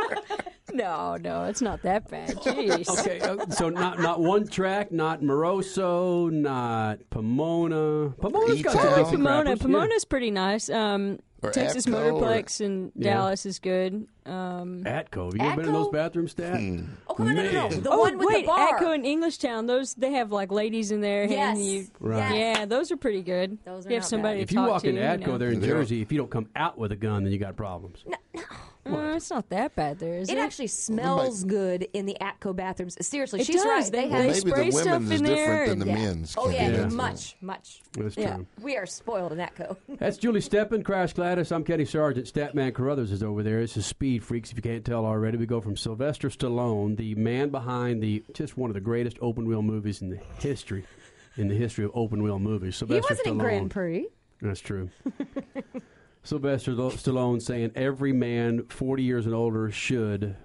No, no, it's not that bad. <laughs> Jeez. okay, uh, so not not one track, not Moroso, not Pomona. Pomona's got some decent Pomona. crappers, yeah. Pomona's pretty nice. Um, Or Texas Atco, or- Motorplex in Yeah. Dallas is good. Um, Atco. Have you ever been in those Atco? bathrooms, Stat? Hmm. Oh, come on, no, no, no. Man. The oh one with wait, the bar. Atco in Englishtown. Those they have like ladies in there. Yes. handing you, Right. Yeah, those are pretty good. Those are you have not somebody bad. to If you talk walk to. in Atco you know. there in They're- Jersey, if you don't come out with a gun, then you got problems. Uh, it's not that bad there, is It it? actually smells good in the Atco bathrooms. Seriously, It she's does. right. They- They Well, have they maybe spray the stuff women's is there different than the and- men's. Oh yeah, Kenny. much, much. That's Yeah. true. We are spoiled in Atco. <laughs> That's Julie Steppen, Crash Gladys. I'm Kenny Sargent. Statman Carruthers is over there. This is Speed Freaks. If you can't tell already, we go from Sylvester Stallone, the man behind the just one of the greatest open wheel movies in the history, in the history of open wheel movies. Sylvester Stallone. he wasn't Stallone. in Grand Prix. That's true. <laughs> Sylvester Stallone saying every man 40 years and older should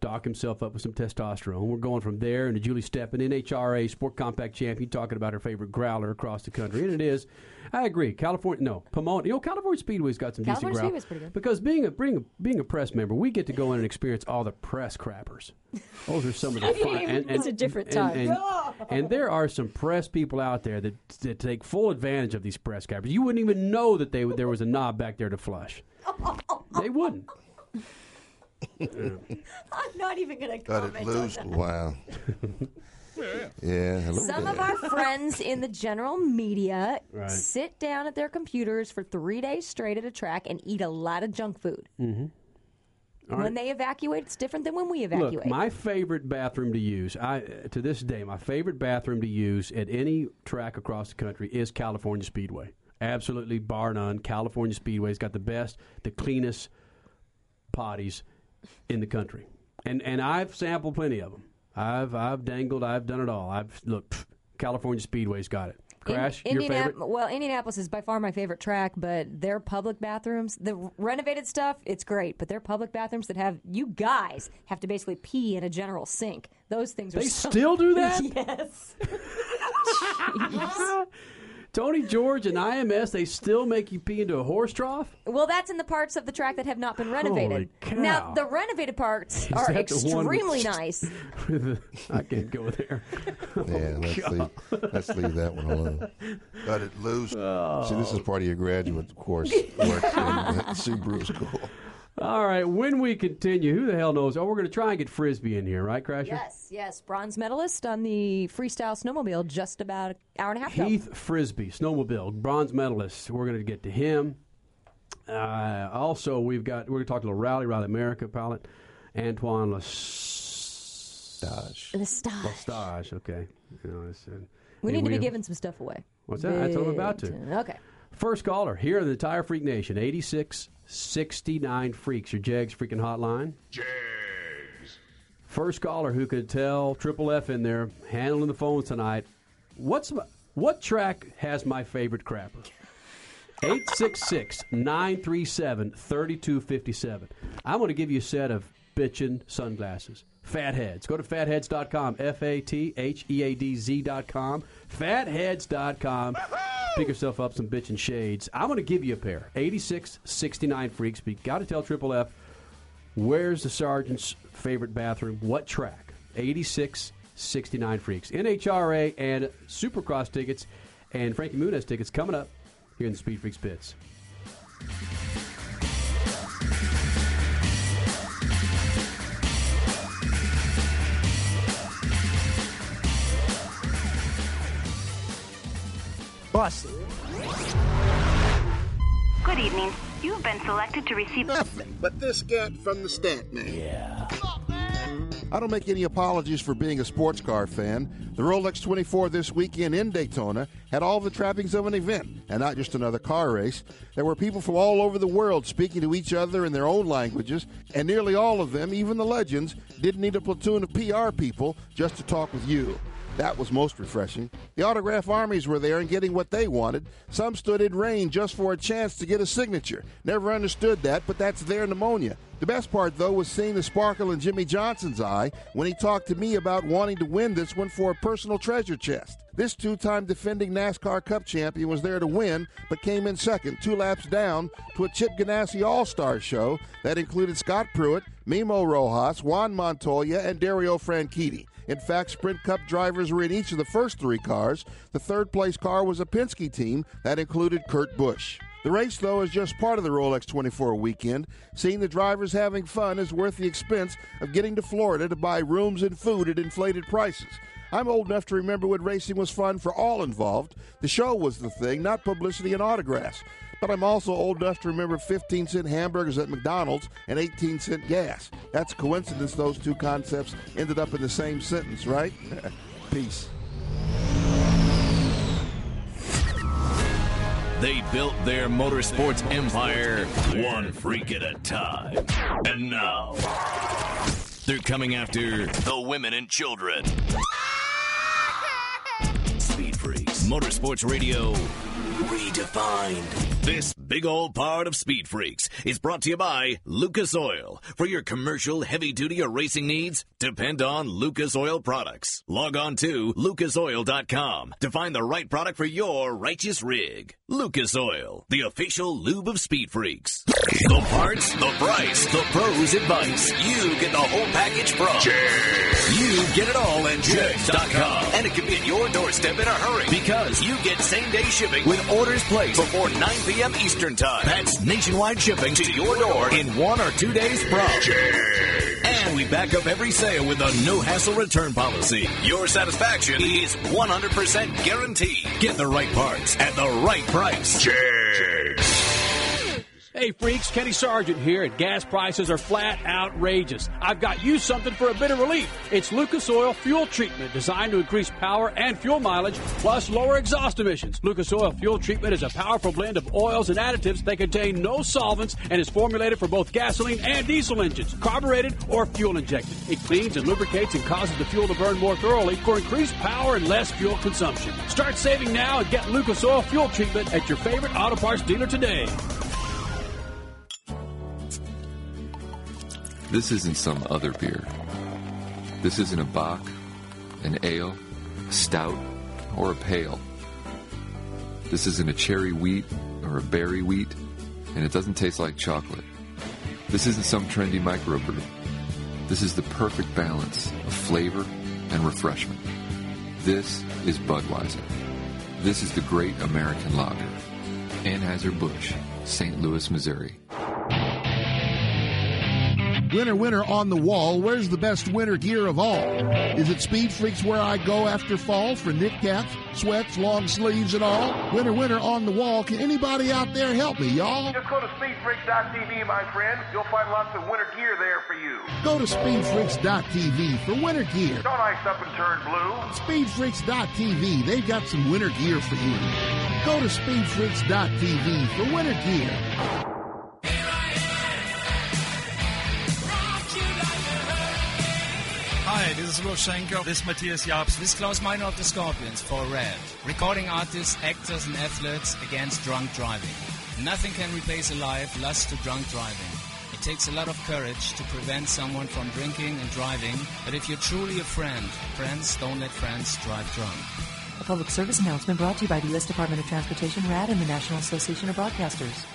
dock himself up with some testosterone. We're going from there into Julie Steppen, NHRA Sport Compact champion, talking about her favorite growler across the country. And it is, I agree, California, no, Pomona. You know, California Speedway's got some California decent. Speedway's pretty good. Because being a, being, a, being a press member, we get to go in and experience all the press crappers. Those are some of the <laughs> fun. And, and, It's a different and- type. And, and there are some press people out there that, that take full advantage of these press crappers. You wouldn't even know that they there was a knob back there to flush. They wouldn't. <laughs> I'm not even going to Got comment it on loose. that. Wow. <laughs> Yeah, hello Some there. of our friends in the general media Right. sit down at their computers for three days straight at a track and eat a lot of junk food. Mm-hmm. All when they evacuate, it's different than when we evacuate. Look, my favorite bathroom to use, I to this day, my favorite bathroom to use at any track across the country is California Speedway. Absolutely, bar none. California Speedway's got the best, the cleanest potties in the country, and and I've sampled plenty of them. I've I've dangled. I've done it all. I've look. pff, California Speedway's got it. Crash, In- your favorite? Well, Indianapolis is by far my favorite track, but their public bathrooms, the renovated stuff, it's great. But their public bathrooms that have you guys have to basically pee in a general sink. Those things are They so- still do <laughs> that? yes. <laughs> Tony George and IMS, they still make you pee into a horse trough. Well, that's in the parts of the track that have not been renovated. cow. Now, the renovated parts Is are that the one with- extremely nice. <laughs> I can't go there. <laughs> Yeah, oh, let's leave, let's leave that one alone. But it lose. See, this is part of your graduate course <laughs> work in Subaru school. All right, when we continue, who the hell knows? Oh, we're going to try and get Frisby in here, right, Crasher? Yes, yes. Bronze medalist on the freestyle snowmobile just about an hour and a half ago. Heath Frisby, snowmobile, bronze medalist. We're going to get to him. Uh, also, we've got we're going to talk to the Rally Rally America pilot, Antoine L'Estage. L'Estage. L'Estage, okay. You know, uh, We need to be giving some stuff away. What's that? That's what I'm about to. Okay. First caller here in the entire Freak Nation, 8669 Freaks, your JEGS freaking hotline. JEGS. First caller who could tell Triple F in there handling the phones tonight. What's my, what track has my favorite crapper? 866 937 3257. I'm going to give you a set of bitchin' sunglasses. Fatheadz. Go to fatheadz.com. F A T H E A D Z.com. Fatheadz.com. Pick yourself up some bitchin' shades. I'm going to give you a pair. 8669 Freaks. But got to tell Triple F where's the sergeant's favorite bathroom? What track? 8669 Freaks. NHRA and Supercross tickets and Frankie Muniz tickets coming up here in the Speed Freaks pits. Busted. Good evening. You've been selected to receive nothing but this scat from the stat man. Yeah. I don't make any apologies for being a sports car fan. The Rolex 24 this weekend in Daytona had all the trappings of an event and not just another car race. There were people from all over the world speaking to each other in their own languages, and nearly all of them, even the legends, didn't need a platoon of PR people just to talk with you. That was most refreshing. The autograph armies were there and getting what they wanted. Some stood in rain just for a chance to get a signature. Never understood that, but that's their pneumonia. The best part, though, was seeing the sparkle in Jimmie Johnson's eye when he talked to me about wanting to win this one for a personal treasure chest. This two time defending NASCAR Cup champion was there to win, but came in second, two laps down, to a Chip Ganassi All Star show that included Scott Pruett, Memo Rojas, Juan Montoya, and Dario Franchitti. In fact, Sprint Cup drivers were in each of the first three cars. The third place car was a Penske team that included Kurt Busch. The race, though, is just part of the Rolex 24 weekend. Seeing the drivers having fun is worth the expense of getting to Florida to buy rooms and food at inflated prices. I'm old enough to remember when racing was fun for all involved. The show was the thing, not publicity and autographs. But I'm also old enough to remember 15 cent hamburgers at McDonald's and 18 cent gas. That's a coincidence those two concepts ended up in the same sentence, right? <laughs> Peace. They built their motorsports empire one freak at a time. And now, they're coming after the women and children. <laughs> Speed Freaks. Motorsports Radio redefined. This big old part of Speed Freaks is brought to you by Lucas Oil. For your commercial, heavy duty, or racing needs, depend on Lucas Oil products. Log on to lucasoil.com to find the right product for your righteous rig. Lucas Oil, the official lube of Speed Freaks. The parts, the price, the pros advice. You get the whole package from You get it all at Jegs.com. And it can be at your doorstep in a hurry because you get same day shipping with orders placed before 9 p.m. Eastern Time. That's nationwide shipping to your door in one or two days from. And we back up every sale with a no hassle return policy. Your satisfaction is 100% guaranteed. Get the right parts at the right price. Cheers. Hey freaks, Kenny Sargent here, and gas prices are flat outrageous. I've got you something for a bit of relief. It's Lucas Oil Fuel Treatment, designed to increase power and fuel mileage, plus lower exhaust emissions. Lucas Oil Fuel Treatment is a powerful blend of oils and additives that contain no solvents and is formulated for both gasoline and diesel engines, carbureted or fuel injected. It cleans and lubricates and causes the fuel to burn more thoroughly for increased power and less fuel consumption. Start saving now and get Lucas Oil Fuel Treatment at your favorite auto parts dealer today. This isn't some other beer. This isn't a bock, an ale, a stout, or a pale. This isn't a cherry wheat or a berry wheat, and it doesn't taste like chocolate. This isn't some trendy microbrew. This is the perfect balance of flavor and refreshment. This is Budweiser. This is the great American lager. Anheuser-Busch, St. Louis, Missouri. Winter, winner on the wall. Where's the best winter gear of all? Is it Speed Freaks where I go after fall for knit caps, sweats, long sleeves, and all? Winter, winner on the wall. Can anybody out there help me, y'all? Just go to speedfreaks.tv, my friend. You'll find lots of winter gear there for you. Go to speedfreaks.tv for winter gear. Don't ice up and turn blue. Speedfreaks.tv. They've got some winter gear for you. Go to speedfreaks.tv for winter gear. Hi, this is Roshenko. This is Matthias Jabs. This is Klaus Meine of the Scorpions for Red. Recording artists, actors, and athletes against drunk driving. Nothing can replace a life lost to drunk driving. It takes a lot of courage to prevent someone from drinking and driving, but if you're truly a friend, friends don't let friends drive drunk. A public service announcement brought to you by the U.S. Department of Transportation, RADD, and the National Association of Broadcasters.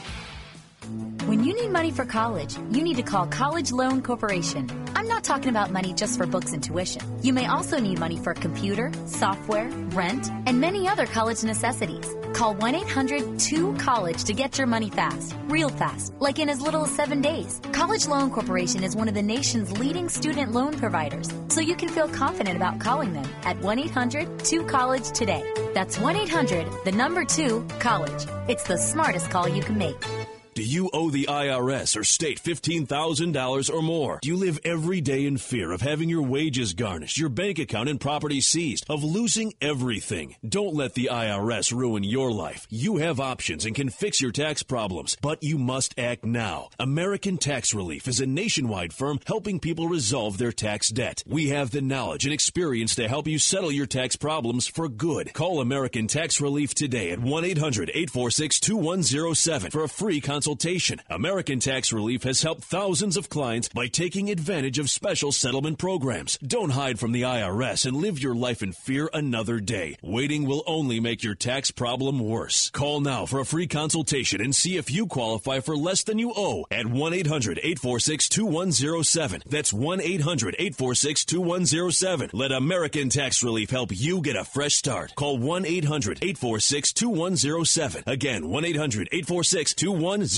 When you need money for college, you need to call College Loan Corporation. I'm not talking about money just for books and tuition. You may also need money for a computer, software, rent, and many other college necessities. Call 1 800 2 College to get your money fast, real fast, like in as little as seven days. College Loan Corporation is one of the nation's leading student loan providers, so you can feel confident about calling them at 1 800 2 College today. That's 1 800 the number 2 College. It's the smartest call you can make. Do you owe the IRS or state $15,000 or more? Do you live every day in fear of having your wages garnished, your bank account and property seized, of losing everything? Don't let the IRS ruin your life. You have options and can fix your tax problems, but you must act now. American Tax Relief is a nationwide firm helping people resolve their tax debt. We have the knowledge and experience to help you settle your tax problems for good. Call American Tax Relief today at 1 800 846 2107 for a free consultation consultation. American Tax Relief has helped thousands of clients by taking advantage of special settlement programs. Don't hide from the IRS and live your life in fear another day. Waiting will only make your tax problem worse. Call now for a free consultation and see if you qualify for less than you owe at 1 800 846 2107. That's 1 800 846 2107. Let American Tax Relief help you get a fresh start. Call 1 800 846 2107. Again, 1 800 846 2107.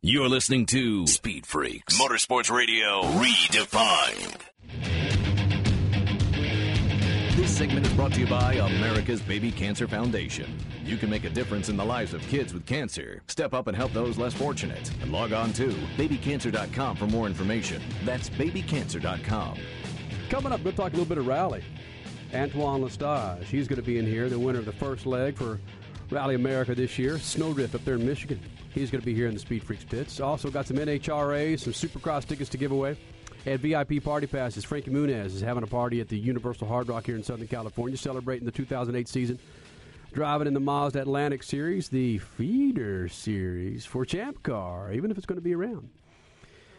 You're listening to Speed Freaks Motorsports Radio Redefined. This segment is brought to you by America's Baby Cancer Foundation. You can make a difference in the lives of kids with cancer. Step up and help those less fortunate. And log on to babycancer.com for more information. That's babycancer.com. Coming up, we'll talk a little bit of rally. Antoine Lestage, he's going to be in here, the winner of the first leg for Rally America this year. Snowdrift up there in Michigan. He's going to be here in the Speed Freaks pits. Also got some NHRA, some Supercross tickets to give away. And VIP party passes. Frankie Muniz is having a party at the Universal Hard Rock here in Southern California, celebrating the 2008 season. Driving in the Mazda Atlantic Series, the feeder series for Champ Car, even if it's going to be around.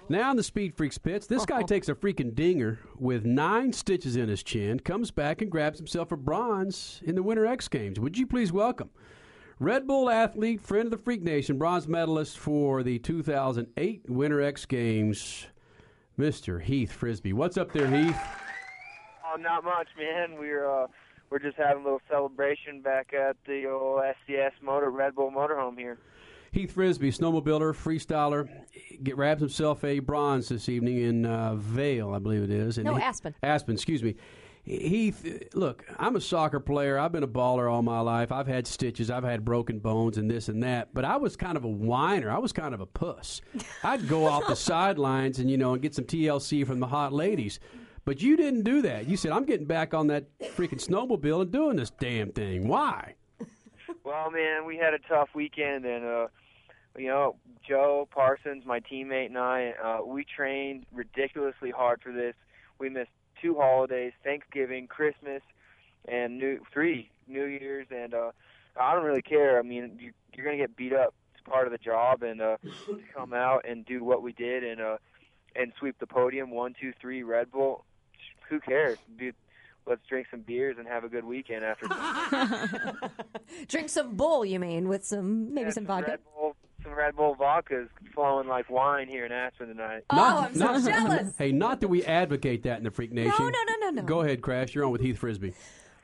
Now in the Speed Freaks pits, this guy uh-huh. takes a freaking dinger with nine stitches in his chin, comes back and grabs himself a bronze in the Winter X Games. Would you please welcome Red Bull athlete, friend of the Freak Nation, bronze medalist for the 2008 Winter X Games, Mr. Heath Frisby. What's up there, Heath? Oh, not much, man. We're uh, we're just having a little celebration back at the old SCS Motor Red Bull Motorhome here. Heath Frisby, snowmobiler, freestyler, get grabs himself a bronze this evening in uh, Vail, I believe it is. And No, he- Aspen. Aspen, excuse me. Heath, look, I'm a soccer player. I've been a baller all my life. I've had stitches. I've had broken bones and this and that. But I was kind of a whiner. I was kind of a puss. I'd go off the <laughs> sidelines and you know and get some TLC from the hot ladies. But you didn't do that. You said I'm getting back on that freaking snowmobile and doing this damn thing. Why? Well, man, we had a tough weekend, and uh, you know, Joe Parsons, my teammate, and I, uh, we trained ridiculously hard for this. We missed two holidays: Thanksgiving, Christmas, and New three New Year's. And uh, I don't really care. I mean, you, you're gonna get beat up. It's part of the job, and uh, to come out and do what we did, and uh, and sweep the podium, one, two, three, Red Bull. Who cares, dude? Let's drink some beers and have a good weekend after. <laughs> <laughs> Drink some bull, you mean, with some maybe some vodka. Red Bull, some Red Bull vodka's flowing like wine here in Aspen tonight. Oh, I'm so jealous. <laughs> Hey, not that we advocate that in the Freak Nation. No, no, no, no, no. Go ahead, Crash. You're on with Heath Frisby.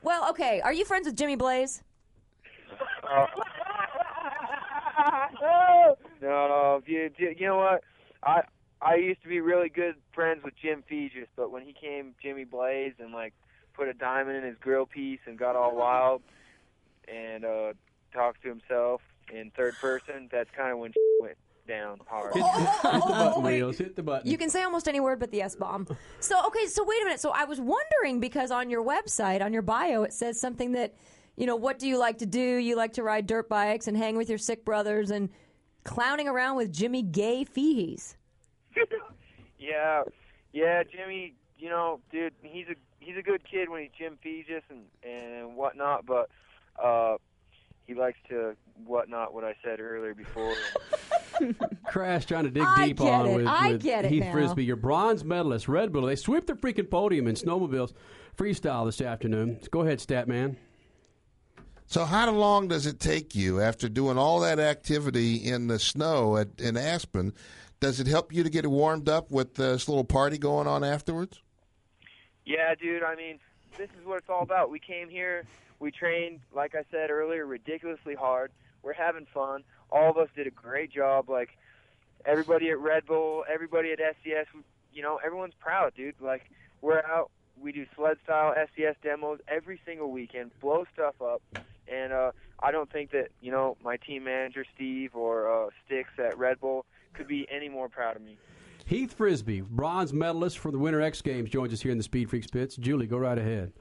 Well, okay. Are you friends with Jimmy Blaze? <laughs> no, no, you, you you know what? I I used to be really good friends with Jim Feges, but when he came Jimmy Blaze and like put a diamond in his grill piece and got all wild and uh talked to himself in third person, that's kind of when shit <laughs> went down hard. Hit, hit the button, Wheels. Hit the button. You can say almost any word but the S bomb. So, okay, so wait a minute. So I was wondering because on your website, on your bio, it says something that, you know, what do you like to do? You like to ride dirt bikes and hang with your sick brothers and clowning around with Jimmy Gay Feehees. <laughs> Yeah, yeah, Jimmy. You know, dude, he's a he's a good kid when he's Jim Feges and and whatnot, but uh, he likes to whatnot what I said earlier before. <laughs> Crash trying to dig I deep get on it. with, I with get it Heath now. Frisby, your bronze medalist, Red Bull. They swept the freaking podium in snowmobiles freestyle this afternoon. Go ahead, stat man. So, how long does it take you after doing all that activity in the snow at, in Aspen? Does it help you to get warmed up with this little party going on afterwards? Yeah, dude. I mean, this is what it's all about. We came here, we trained, like I said earlier, ridiculously hard. We're having fun. All of us did a great job. Like everybody at Red Bull, everybody at SCS, you know, everyone's proud, dude. Like we're out, we do sled style SCS demos every single weekend, blow stuff up, and uh, I don't think that you know my team manager Steve or uh, Sticks at Red Bull could be any more proud of me. Heath Frisby, bronze medalist for the Winter X Games, joins us here in the Speed Freaks pits. Julie, go right ahead.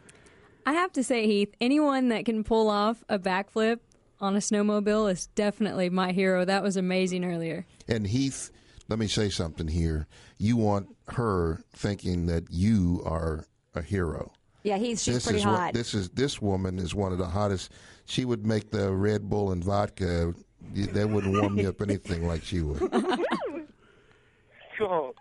I have to say, Heath, anyone that can pull off a backflip on a snowmobile is definitely my hero. That was amazing earlier. And Heath, let me say something here. You want her thinking that you are a hero. Yeah, he's she's this pretty is hot. What, this is this woman is one of the hottest. She would make the Red Bull and vodka. That wouldn't warm me up anything like she would. <laughs> Cool.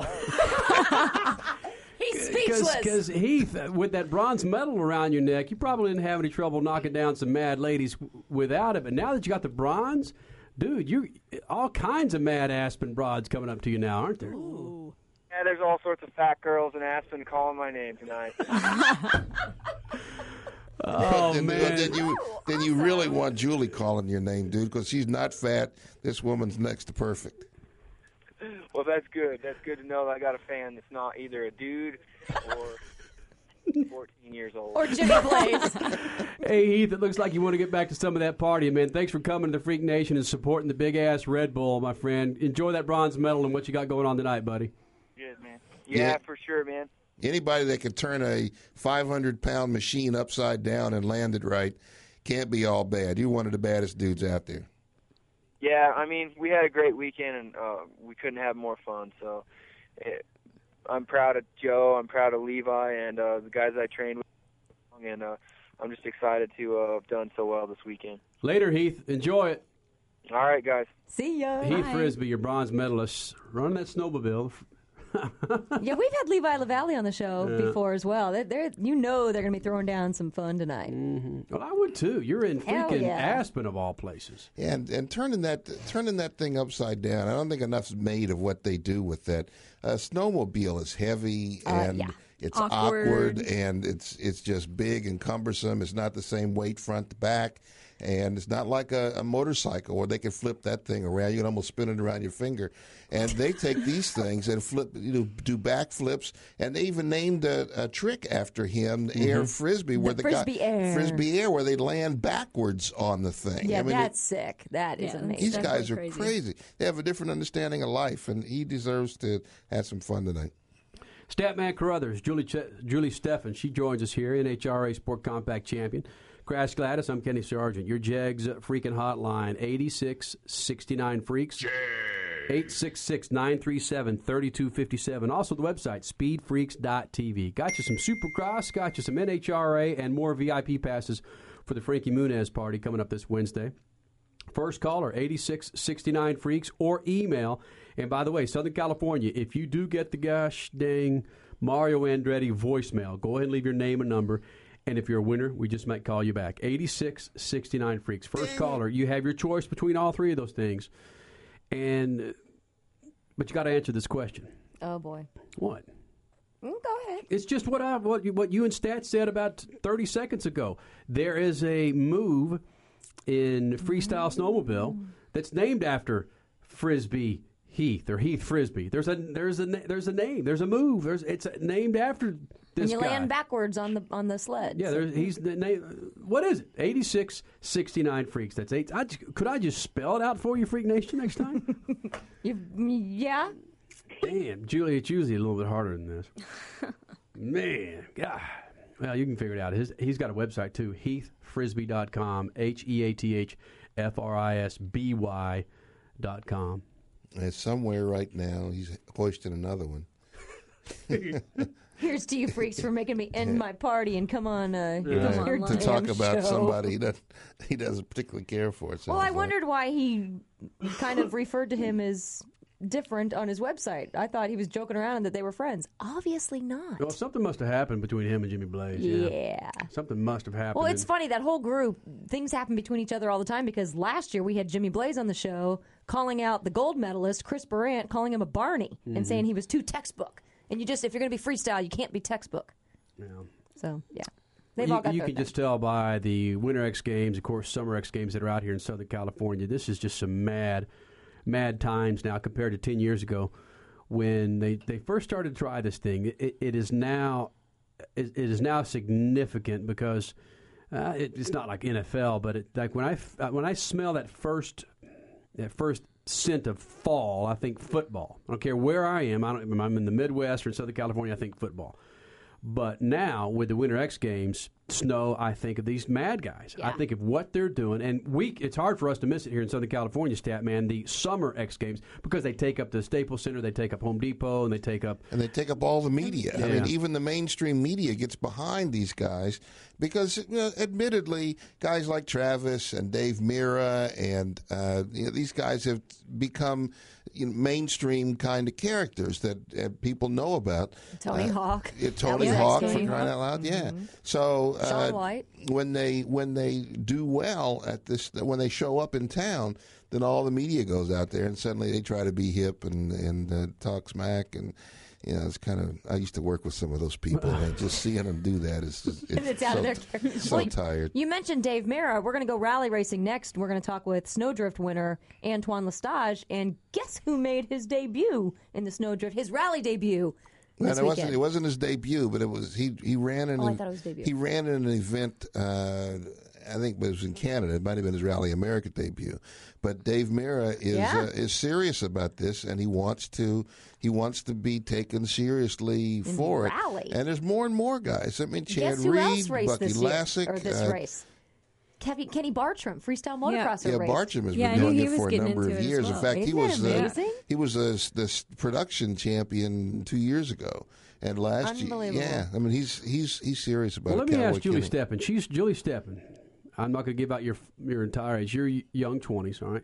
<laughs> He's Because Heath, uh, with that bronze medal around your neck, you probably didn't have any trouble knocking down some mad ladies without it. But now that you got the bronze, dude, you all kinds of mad Aspen broads coming up to you now, aren't there? Yeah, there's all sorts of fat girls in Aspen calling my name tonight. <laughs> <laughs> Oh then, man! then you then you really want Julie calling your name, dude, because she's not fat. This woman's next to perfect. <laughs> well, that's good. That's good to know that I got a fan that's not either a dude or <laughs> 14 years old. Or Jimmy Blaze. <laughs> Hey Heath, it looks like you want to get back to some of that party, man. Thanks for coming to the Freak Nation and supporting the big ass Red Bull, my friend. Enjoy that bronze medal and what you got going on tonight, buddy. Good, man. Yeah, Yeah. for sure, man. Anybody that can turn a 500 pound machine upside down and land it right can't be all bad. You're one of the baddest dudes out there. Yeah, I mean, we had a great weekend and uh, we couldn't have more fun. So it, I'm proud of Joe. I'm proud of Levi and uh, the guys I trained with. And uh, I'm just excited to uh, have done so well this weekend. Later, Heath. Enjoy it. All right, guys. See ya. Heath Frisby, your bronze medalist, running that snowmobile. Yeah, we've had Levi Lavallee on the show Yeah. before as well. They're, they're, you know they're going to be throwing down some fun tonight. Well, I would too. You're in freaking yeah. Aspen of all places. And and turning that turning that thing upside down. I don't think enough's made of what they do with that. A snowmobile is heavy Uh, and yeah. It's Awkward. awkward and it's it's just big and cumbersome. It's not the same weight front to back. And it's not like a, a motorcycle where they can flip that thing around. You can almost spin it around your finger. And they take these things and flip, you know, do back flips. And they even named a, a trick after him, the air mm-hmm. frisbee, where The the, frisbee guy air. frisbee air, where they land backwards on the thing. Yeah, I mean, it- that's sick. That is Yeah, amazing. these guys are crazy. crazy. They have a different understanding of life, and he deserves to have some fun tonight. Statman Carruthers, Julie Ch- Julie Steffen, she joins us here, NHRA Sport Compact Champion. Crash Gladys, I'm Kenny Sargent. Your Jegs freaking hotline, 8669 Freaks. 866 937 3257. Also, the website, speedfreaks.tv. Got you some Supercross, got you some NHRA, and more VIP passes for the Frankie Muniz party coming up this Wednesday. First caller, 8669 Freaks, or email. And by the way, Southern California, if you do get the gosh dang Mario Andretti voicemail, go ahead and leave your name and number. And if you're a winner, we just might call you back. 8669 Freaks. First caller, you have your choice between all three of those things. And, but you got to answer this question. Oh boy. What? Mm, go ahead. It's just what I what you, what you and Stat said about 30 seconds ago. There is a move in freestyle snowmobile that's named after Frisby Heath or Heath Frisby. There's a there's a there's a name. There's a move. There's it's named after And this you guy. land backwards on the on the sled. yeah, there's, he's the name. What is it? 86 69 freaks. That's eight. I, could I just spell it out for you, Freak Nation, next time? <laughs> You, yeah. Damn, Julie, it's usually a little bit harder than this. <laughs> Man, God. Well, you can figure it out. His, he's got a website too, heathfrisby.com, H E A T H F R I S B Y dot com. And somewhere right now, he's hoisting another one. <laughs> Here's to you freaks for making me end my party and come on. Uh, Right. come on to talk about show. somebody he doesn't, he doesn't particularly care for. Well, I like. wondered why he kind of referred to him as different on his website. I thought he was joking around and that they were friends. Obviously not. Well, something must have happened between him and Jimmy Blaze. Yeah. Something must have happened. Well, it's funny that whole group things happen between each other all the time because last year we had Jimmy Blaze on the show calling out the gold medalist Chris Burandt, calling him a Barney and mm-hmm. saying he was too textbook. And you just if you're going to be freestyle, you can't be textbook. Yeah. So yeah, they've you, all got you their can thing. just tell by the Winter X Games, of course, Summer X Games that are out here in Southern California. This is just some mad, mad times now compared to ten years ago when they, they first started to try this thing. It, it is now it, it is now significant because uh, it, it's not like NFL, but it, like when I uh, when I smell that first that first scent of fall, I think football. I don't care where I am. I don't. I'm in the Midwest or in Southern California. I think football. But now with the Winter X Games, snow, I think of these mad guys. I think of what they're doing, and we. It's hard for us to miss it here in Southern California, stat man. The Summer X Games because they take up the Staples Center, they take up Home Depot, and they take up and they take up all the media. I mean, even the mainstream media gets behind these guys because, you know, admittedly, guys like Travis and Dave Mirra and uh, you know, these guys have become you know, mainstream kind of characters that uh, people know about. Tony Uh, Hawk. yeah, Tony was. Hawk Tony for crying Hawk. out loud. Yeah. Mhm. So uh, White. when they when they do well at this when they show up in town, then all the media goes out there and suddenly they try to be hip and and uh, talk smack and. You know, it's kind of. I used to work with some of those people, and <laughs> just seeing them do that is just, it's, It's out so, of their character. so Well, tired. You mentioned Dave Mirra. We're going to go rally racing next. We're going to talk with Snowdrift winner Antoine Lestage, and guess who made his debut in the Snowdrift? His rally debut. And it wasn't it wasn't his debut, but it was he he ran in Oh, I an- thought it was debut. he ran in an event. Uh, I think it was in Canada. It might have been his Rally America debut. But Dave Mirra is Yeah. uh, is serious about this, and he wants to he wants to be taken seriously for rally. it. And there's more and more guys. I mean, Chad Reed, Bucky Lasek, or this uh, race? Kevin, Kenny Bartram, freestyle motocrosser yeah, raced. Bartram has Yeah, been knew doing he it for a number of it as years. In fact, he Isn't was that uh, he was a, this production champion two years ago, and last year, yeah, I mean he's he's he's serious about Well, it. let me Cowboy ask Julie Kenny. Steppen. She's Julie Steppen. I'm not going to give out your your entire age. You're young 20s, all right?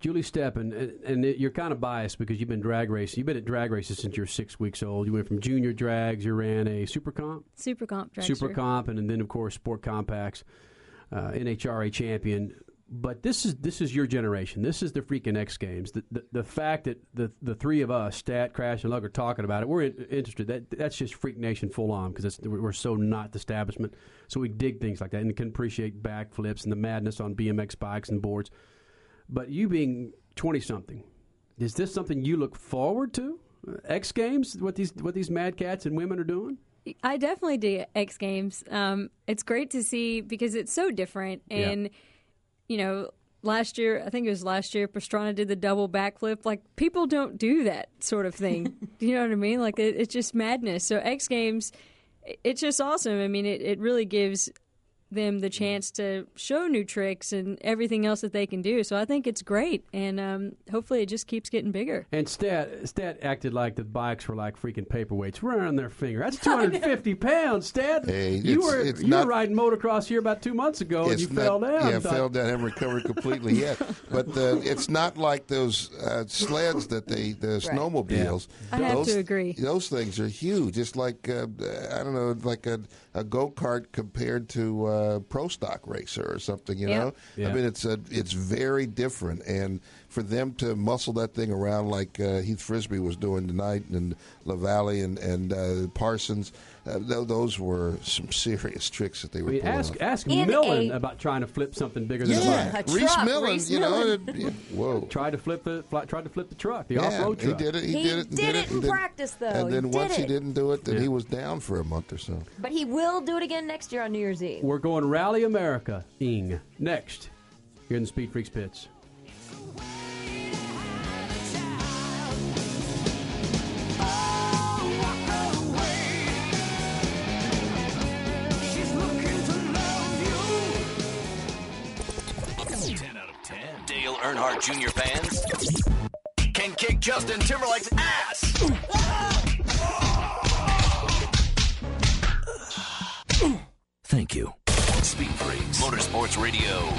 Julie Steppen, and, and you're kind of biased because you've been drag racing. You've been at drag races since you're six weeks old. You went from junior drags. You ran a super comp, Super comp dragster. super comp, and, then of course sport compacts, uh, NHRA champion. But this is this is your generation. This is the freaking X Games. The the, the fact that the the three of us, Stat, Crash, and Lug, are talking about it, we're in, interested. That that's just Freak Nation full on because we're so not the establishment. So we dig things like that and can appreciate backflips and the madness on BMX bikes and boards. But you being twenty something, is this something you look forward to? Uh, X Games, what these what these mad cats and women are doing? I definitely do X Games. Um, it's great to see because it's so different. And, you know, last year, I think it was last year, Pastrana did the double backflip. Like, people don't do that sort of thing. <laughs> do you know what I mean? Like, it, it's just madness. So, X Games, it- it's just awesome. I mean, it, it really gives them the chance to show new tricks and everything else that they can do. So I think it's great, and um, hopefully it just keeps getting bigger. And Stat Stat acted like the bikes were like freaking paperweights running on their finger. That's <laughs> 250 pounds, Stat. Hey, you it's- were it's you not- were riding motocross here about two months ago, and you not- fell down. Yeah, Thought- fell down. Haven't recovered completely <laughs> yet. But uh, it's not like those uh, sleds that they, the snowmobiles. I have those, to agree. Those things are huge. It's like uh, I don't know, like a, a go kart compared to uh, pro stock racer or something. You know, Yeah. I mean, it's a, it's very different. And for them to muscle that thing around like uh, Heath Frisby was doing tonight, and Lavallee and and uh, Parsons, uh, th- those were some serious tricks that they I were mean, ask off. ask In Millen a- about trying to flip something bigger than a bike. A Rhys Millen, Rhys you know, Millen. it- yeah, whoa. Tried to flip the fly, tried to flip the truck, the Yeah, off-road truck. he did it. He, He did it. and did it in then- practice, though. And then did once he didn't do it, then Yeah. he was down for a month or so. But he will do it again next year on New Year's Eve. We're going Rally America ing next here in the Speed Freaks pits. Earnhardt Jr. fans can kick Justin Timberlake's ass. Thank you. Speed Freaks Motorsports Radio.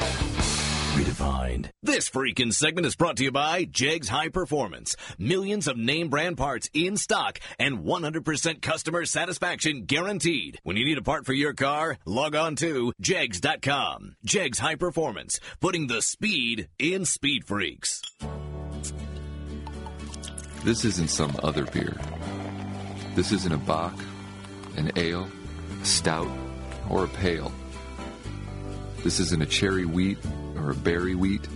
This freaking segment is brought to you by Jegs High Performance. Millions of name brand parts in stock and 100% customer satisfaction guaranteed. When you need a part for your car, log on to jegs.com. Jegs High Performance, putting the speed in Speed Freaks. This isn't some other beer. This isn't a bock, an ale, a stout, or a pale. This isn't a cherry wheat or a berry wheat,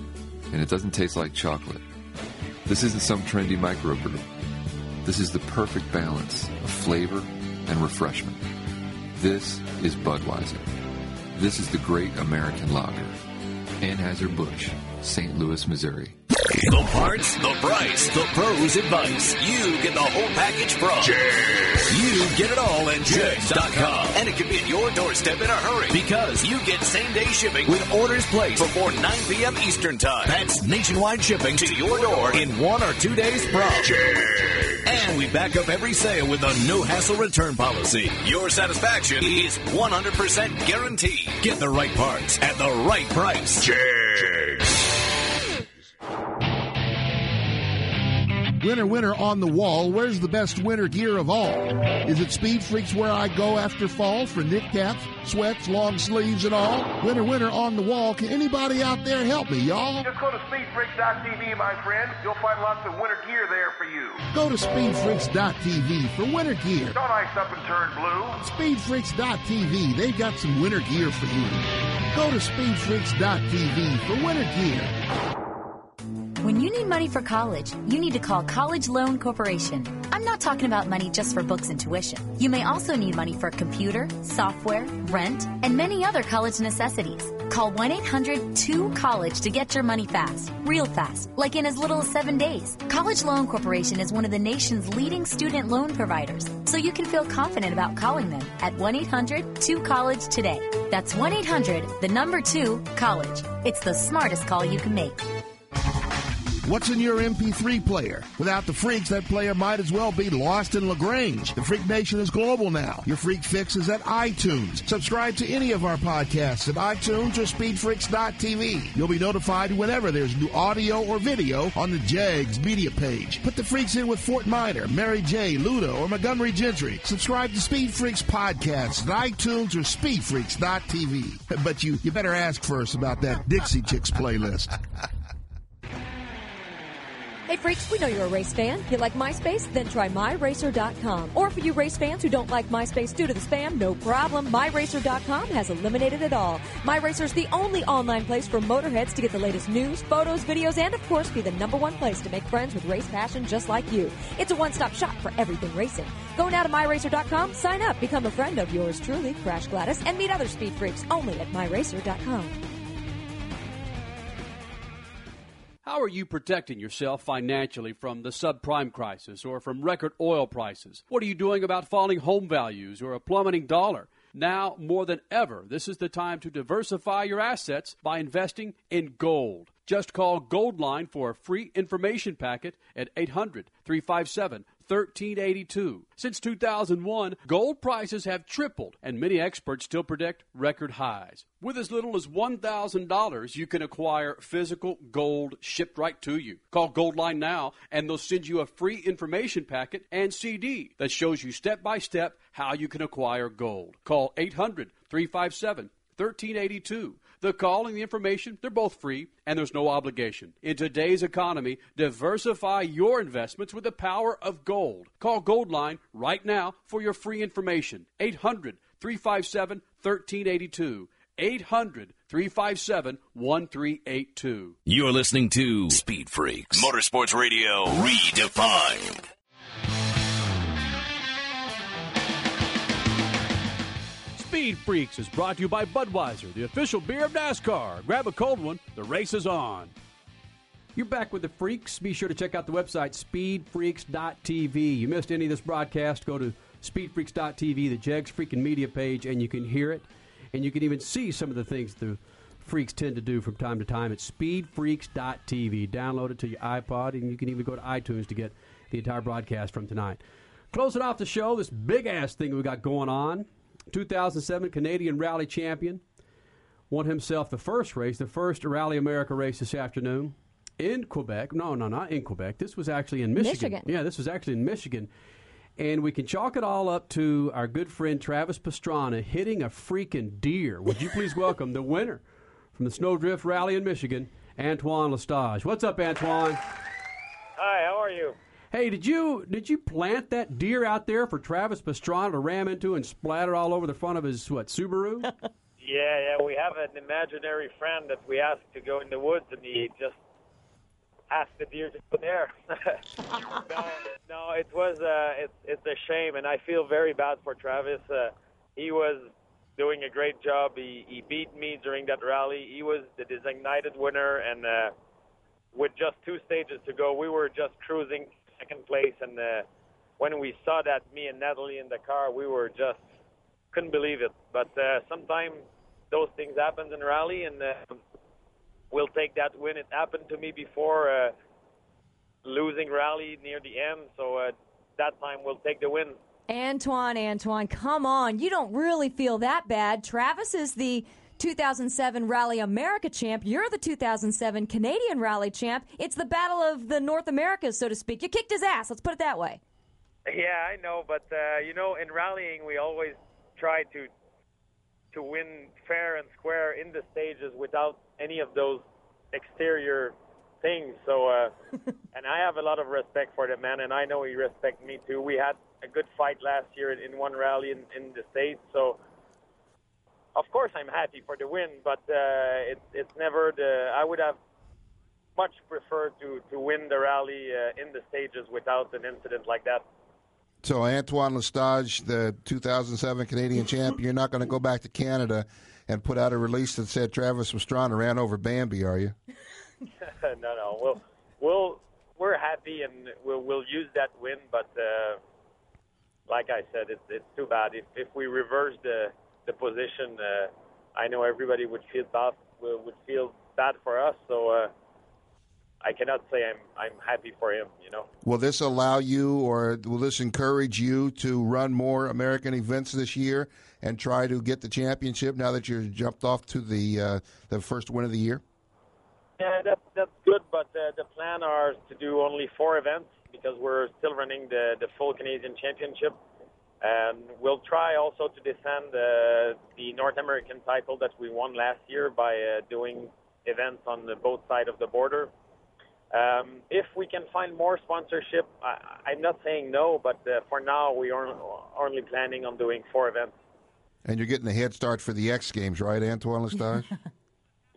and it doesn't taste like chocolate. This isn't some trendy microbrew. This is the perfect balance of flavor and refreshment. This is Budweiser. This is the great American lager. Anheuser-Busch, St. Louis, Missouri. The parts, the price, the pros advice. You get the whole package from You get it all at Jegs.com. And it can be at your doorstep in a hurry because you get same day shipping with orders placed before 9 p.m. Eastern Time. That's nationwide shipping to your door in one or two days from And we back up every sale with a no hassle return policy. Your satisfaction is 100% guaranteed. Get the right parts at the right price. Jegs. Winter, winter on the wall. Where's the best winter gear of all? Is it Speed Freaks where I go after fall for knit caps, sweats, long sleeves, and all? Winter, winter on the wall. Can anybody out there help me, y'all? Just go to speedfreaks.tv, my friend. You'll find lots of winter gear there for you. Go to speedfreaks.tv for winter gear. Don't ice up and turn blue. Speedfreaks.tv, they've got some winter gear for you. Go to speedfreaks.tv for winter gear. When you need money for college, you need to call College Loan Corporation. I'm not talking about money just for books and tuition. You may also need money for a computer, software, rent, and many other college necessities. Call 1-800-2-COLLEGE to get your money fast, real fast, like in as little as seven days. College Loan Corporation is one of the nation's leading student loan providers, so you can feel confident about calling them at 1-800-2-COLLEGE today. That's 1-800, the number 2, college. It's the smartest call you can make. What's in your MP3 player? Without the freaks, that player might as well be lost in LaGrange. The Freak Nation is global now. Your Freak Fix is at iTunes. Subscribe to any of our podcasts at iTunes or speedfreaks.tv. You'll be notified whenever there's new audio or video on the Jegs media page. Put the freaks in with Fort Minor, Mary J., Ludo, or Montgomery Gentry. Subscribe to Speed Freaks podcasts at iTunes or speedfreaks.tv. But you, you better ask first about that Dixie Chicks playlist. <laughs> Hey freaks, we know you're a race fan. You like MySpace? Then try MyRacer.com. Or for you race fans who don't like MySpace due to the spam, no problem. MyRacer.com has eliminated it all. MyRacer is the only online place for motorheads to get the latest news, photos, videos, and of course be the number one place to make friends with race passion just like you. It's a one-stop shop for everything racing. Go now to MyRacer.com, sign up, become a friend of yours truly, Crash Gladys, and meet other speed freaks only at MyRacer.com. How are you protecting yourself financially from the subprime crisis or from record oil prices? What are you doing about falling home values or a plummeting dollar? Now, more than ever, this is the time to diversify your assets by investing in gold. Just call Goldline for a free information packet at 800 357 1382. Since 2001, gold prices have tripled, and many experts still predict record highs. With as little as $1,000, you can acquire physical gold shipped right to you. Call Goldline now, and they'll send you a free information packet and CD that shows you step by step how you can acquire gold. Call 800 357 1382. The call and the information, they're both free and there's no obligation. In today's economy, diversify your investments with the power of gold. Call Goldline right now for your free information. 800 357 1382. 800 357 1382. You're listening to Speed Freaks Motorsports Radio Redefined. Speed Freaks is brought to you by Budweiser, the official beer of NASCAR. Grab a cold one, the race is on. You're back with the Freaks. Be sure to check out the website, speedfreaks.tv. You missed any of this broadcast, go to speedfreaks.tv, the Jegs Freaking Media page, and you can hear it. And you can even see some of the things the freaks tend to do from time to time at speedfreaks.tv. Download it to your iPod, and you can even go to iTunes to get the entire broadcast from tonight. Closing off the show, this big ass thing we got going on. 2007 Canadian Rally Champion won himself the first race, the first Rally America race this afternoon in Quebec. No, no, not in Quebec. This was actually in Michigan. Michigan. Yeah, this was actually in Michigan. And we can chalk it all up to our good friend Travis Pastrana hitting a freaking deer. Would you please welcome the winner from the Snowdrift Rally in Michigan, Antoine L'Estage. What's up, Antoine? Hi, how are you? Hey, did you did you plant that deer out there for Travis Pastrana to ram into and splatter all over the front of his what Subaru? <laughs> Yeah, yeah, we have an imaginary friend that we asked to go in the woods, and he just asked the deer to go there. <laughs> no, no, it was uh, it's it's a shame, and I feel very bad for Travis. Uh, he was doing a great job. He he beat me during that rally. He was the designated winner, and uh, with just two stages to go, we were just cruising second place. And uh, when we saw that, me and Natalie in the car, we were just couldn't believe it. But uh, sometimes those things happen in rally, and uh, we'll take that win. It happened to me before uh, losing rally near the end, so uh, that time we'll take the win. Antoine, Antoine, come on. You don't really feel that bad. Travis is the 2007 Rally America champ. You're the 2007 Canadian Rally champ. It's the battle of the North Americas, so to speak. You kicked his ass. Let's put it that way. Yeah, I know, but uh, you know, in rallying, we always try to to win fair and square in the stages without any of those exterior things. So, uh, <laughs> and I have a lot of respect for the man, and I know he respects me too. We had a good fight last year in in one rally in, in the states, so of course I'm happy for the win. But uh, it's it's never the. I would have much preferred to to win the rally uh, in the stages without an incident like that. So Antoine L'Estage, the 2007 Canadian champ, you're not going to go back to Canada and put out a release that said Travis Pastrana ran over Bambi, are you? <laughs> <laughs> no, no. We'll we'll we're happy and we'll we'll use that win. But uh, like I said, it's it's too bad if if we reverse the the position. Uh, I know everybody would feel bad would feel bad for us. So uh, I cannot say I'm I'm happy for him. You know. Will this allow you, or will this encourage you to run more American events this year and try to get the championship now that you're jumped off to the uh, the first win of the year? Yeah, that's that's good, but uh, the plan are to do only four events because we're still running the the full Canadian Championship, and we'll try also to defend uh, the North American title that we won last year by uh, doing events on the both sides of the border. Um, if we can find more sponsorship, I, I'm not saying no, but uh, for now we are only planning on doing four events. And you're getting a head start for the X Games, right, Antoine L'Estage? <laughs>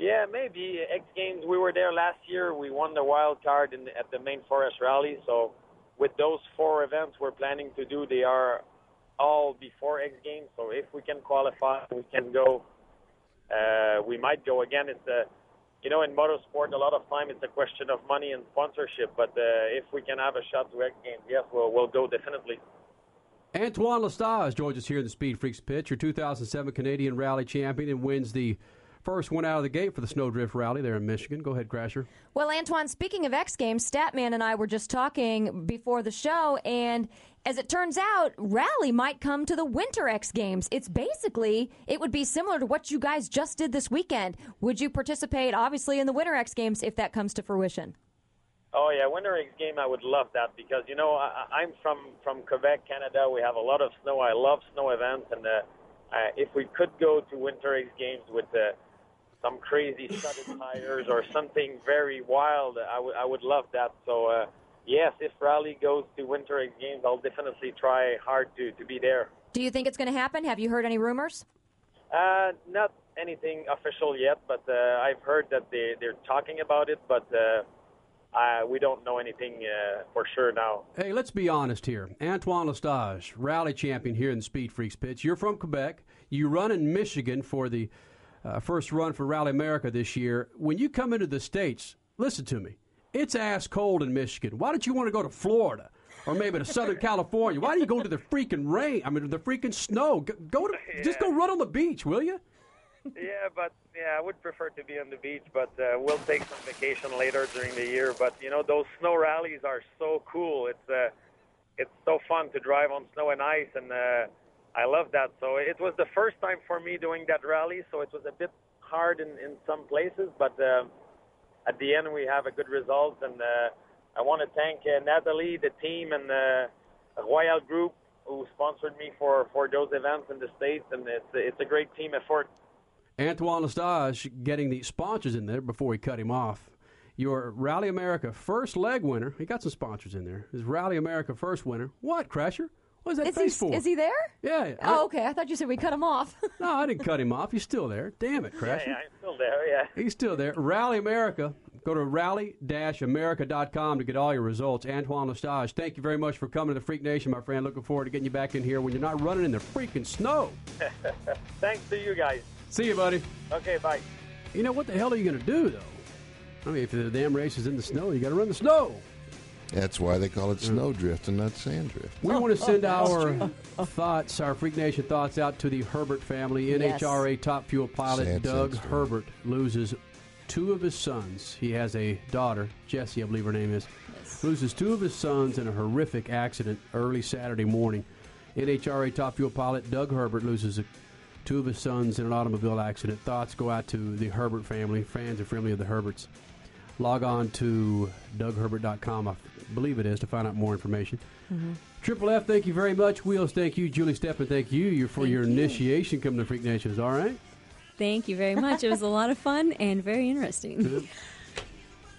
Yeah, maybe X Games. We were there last year. We won the wild card in, at the Maine forest rally. So, with those four events we're planning to do, they are all before X Games. So, if we can qualify, we can go. Uh, we might go again. It's a, you know, in motorsport, a lot of time it's a question of money and sponsorship. But uh, if we can have a shot to X Games, yes, we'll we'll go definitely. Antoine L'Estage joins us here in the Speed Freaks pitch, your 2007 Canadian Rally champion, and wins the first one out of the gate for the Snowdrift Rally there in Michigan. Go ahead, Crasher. Well, Antoine, speaking of X Games, Statman and I were just talking before the show, and as it turns out, Rally might come to the Winter X Games. It's basically, it would be similar to what you guys just did this weekend. Would you participate, obviously, in the Winter X Games if that comes to fruition? Oh yeah, Winter X game. I would love that because you know I, I'm from from Quebec, Canada. We have a lot of snow. I love snow events, and uh, uh, if we could go to Winter X games with uh, some crazy studded tires <laughs> or something very wild, I would I would love that. So uh, yes, if Rally goes to Winter X games, I'll definitely try hard to to be there. Do you think it's going to happen? Have you heard any rumors? Uh, not anything official yet, but uh, I've heard that they they're talking about it, but. Uh, uh, we don't know anything uh, for sure now. Hey, let's be honest here. Antoine L'Estage, rally champion here in the Speed Freaks pitch. You're from Quebec. You run in Michigan for the uh, first run for Rally America this year. When you come into the States, listen to me. It's ass cold in Michigan. Why don't you want to go to Florida? Or maybe to Southern <laughs> California. Why do you go to the freaking rain? I mean, the freaking snow. Go, go to, yeah. just go run on the beach, will you? yeah, but yeah, I would prefer to be on the beach, but uh, we'll take some vacation later during the year. But you know, those snow rallies are so cool. It's uh, it's so fun to drive on snow and ice, and uh, I love that. So it was the first time for me doing that rally, so it was a bit hard in in some places, but uh, at the end we have a good result, and uh, I want to thank uh, Natalie, the team, and uh, Royal Group who sponsored me for for those events in the states, and it's it's a great team effort. Antoine L'Estage getting the sponsors in there before we cut him off. Your Rally America first leg winner. He got some sponsors in there. His Rally America first winner. What, Crasher? What is that is face he, for? Is he there? Yeah. Oh, okay. I thought you said we cut him off. <laughs> no, I didn't cut him off. He's still there. Damn it, Crasher. Yeah, yeah, I'm still there, yeah. He's still there. Rally America. Go to rally-america.com to get all your results. Antoine L'Estage, thank you very much for coming to the Freak Nation, my friend. Looking forward to getting you back in here when you're not running in the freaking snow. <laughs> Thanks to you guys. See you, buddy. Okay, bye. You know what the hell are you going to do though? I mean, if the damn race is in the snow, you got to run the snow. That's why they call it snowdrift and not sandrift. We want to oh, send oh, our <laughs> thoughts, our Freak Nation thoughts, out to the Herbert family. Yes. NHRA top fuel pilot Sad, Doug sad story. Herbert loses two of his sons. He has a daughter, Jessie, I believe her name is. Loses two of his sons in a horrific accident early Saturday morning. NHRA top fuel pilot Doug Herbert loses a, two of his sons in an automobile accident. Thoughts go out to the Herbert family, fans and family of the Herberts. Log on to DougHerbert.com, I believe it is, to find out more information. Mm-hmm. Triple F, thank you very much. Wheels, thank you. Julie Stepan, thank you you for your initiation coming to Freak Nation. Is all right? Thank you very much. It was a lot of fun and very interesting. <laughs>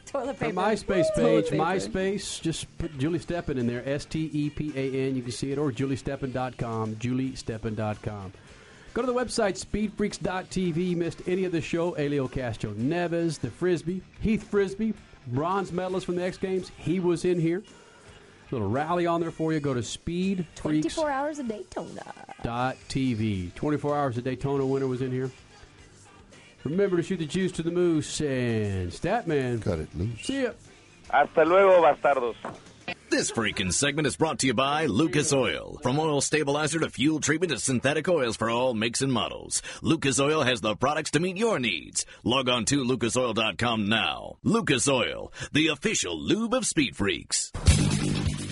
Toilet Our paper. MySpace page. MySpace, just put Julie Stepan in there, S T E P A N. You can see it, or juliestepan.com, juliestepan.com. Go to the website, speedfreaks.tv. Missed any of the show, Helio Castroneves, the Frisby, Heath Frisby, bronze medalist from the X Games. He was in here. Little rally on there for you. Go to speedfreaks.tv. 24 hours a Daytona. Dot TV. 24 hours a Daytona winner was in here. Remember to shoot the juice to the moose and Statman. Cut it loose. See ya. Hasta luego, bastardos. This freaking segment is brought to you by Lucas Oil. From oil stabilizer to fuel treatment to synthetic oils for all makes and models. Lucas Oil has the products to meet your needs. Log on to lucasoil.com now. Lucas Oil, the official lube of Speed Freaks.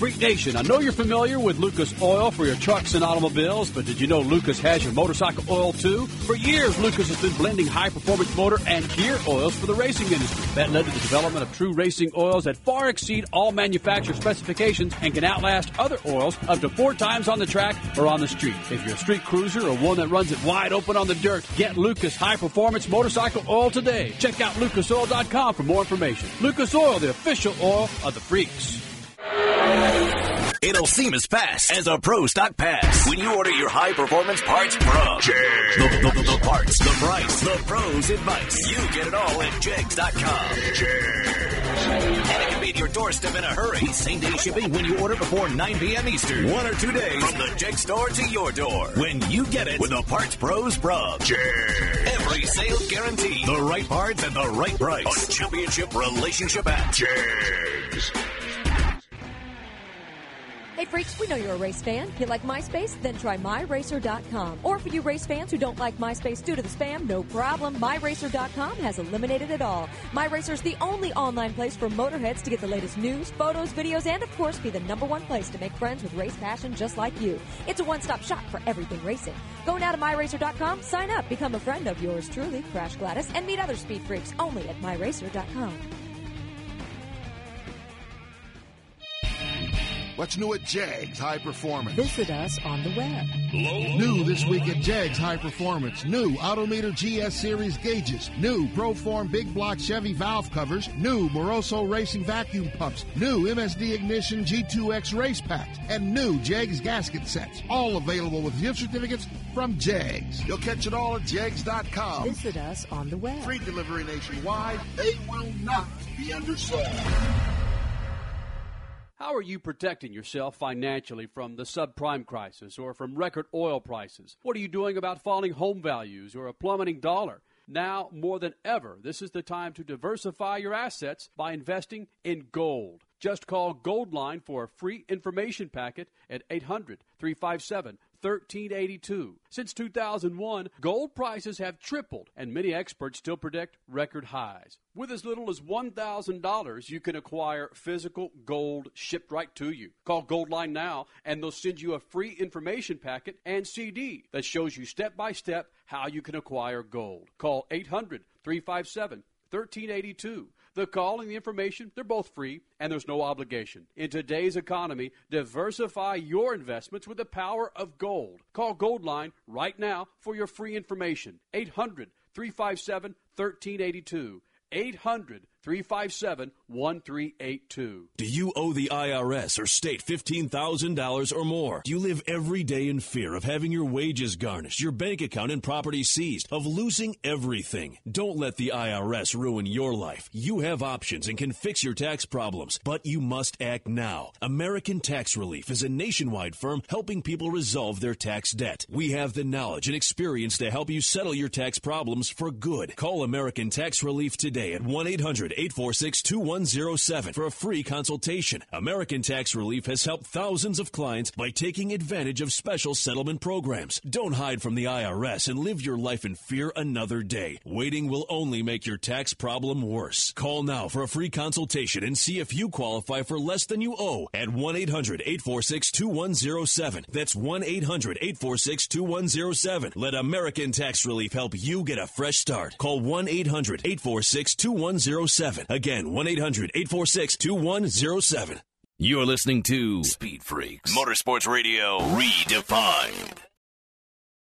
Freak Nation, I know you're familiar with Lucas Oil for your trucks and automobiles, but did you know Lucas has your motorcycle oil too? For years, Lucas has been blending high performance motor and gear oils for the racing industry. That led to the development of true racing oils that far exceed all manufacturer specifications and can outlast other oils up to four times on the track or on the street. If you're a street cruiser or one that runs it wide open on the dirt, get Lucas high performance motorcycle oil today. Check out lucasoil.com for more information. Lucas Oil, the official oil of the freaks. It'll seem as fast as a Pro Stock Pass when you order your high performance parts from Jegs. The, the, the parts, the price, the pros advice. You get it all at Jegs.com. And it can be at your doorstep in a hurry. Same day shipping when you order before 9 p.m. Eastern. One or two days from the Jeg store to your door. When you get it with the Parts Pros from Jegs. Every sale guaranteed. The right parts at the right price. A championship relationship at Jegs. Freaks, we know you're a race fan. If You like MySpace? Then try MyRacer.com. Or for you race fans who don't like MySpace due to the spam, no problem. MyRacer.com has eliminated it all. MyRacer is the only online place for motorheads to get the latest news, photos, videos, and of course be the number one place to make friends with race passion just like you. It's a one-stop shop for everything racing. Go now to MyRacer.com, sign up, become a friend of yours truly, Crash Gladys, and meet other speed freaks only at MyRacer.com. What's new at Jegs High Performance? Visit us on the web. New this week at Jegs High Performance. New Autometer GS Series gauges. New Proform Big Block Chevy valve covers. New Moroso Racing vacuum pumps. New MSD Ignition G2X race packs. And new Jegs gasket sets. All available with gift certificates from Jegs. You'll catch it all at Jegs.com. Visit us on the web. Free delivery nationwide. They will not be undersold. How are you protecting yourself financially from the subprime crisis or from record oil prices? What are you doing about falling home values or a plummeting dollar? Now, more than ever, this is the time to diversify your assets by investing in gold. Just call Goldline for a free information packet at 800 357 1382. Since 2001, gold prices have tripled, and many experts still predict record highs. With as little as $1,000, you can acquire physical gold shipped right to you. Call Goldline now, and they'll send you a free information packet and CD that shows you step by step how you can acquire gold. Call 800 357 1382. The call and the information, they're both free and there's no obligation. In today's economy, diversify your investments with the power of gold. Call Goldline right now for your free information. 800 357 1382. 800 357 1382. Do you owe the IRS or state $15,000 or more? Do you live every day in fear of having your wages garnished, your bank account and property seized, of losing everything? Don't let the IRS ruin your life. You have options and can fix your tax problems, but you must act now. American Tax Relief is a nationwide firm helping people resolve their tax debt. We have the knowledge and experience to help you settle your tax problems for good. Call American Tax Relief today at 1 800 846 2107 for a free consultation. American Tax Relief has helped thousands of clients by taking advantage of special settlement programs. Don't hide from the IRS and live your life in fear another day. Waiting will only make your tax problem worse. Call now for a free consultation and see if you qualify for less than you owe at 1 800 846 2107. That's 1 800 846 2107. Let American Tax Relief help you get a fresh start. Call 1 800 846 2107. Again, 1 800 846 2107. You're listening to Speed Freaks Motorsports Radio Redefined.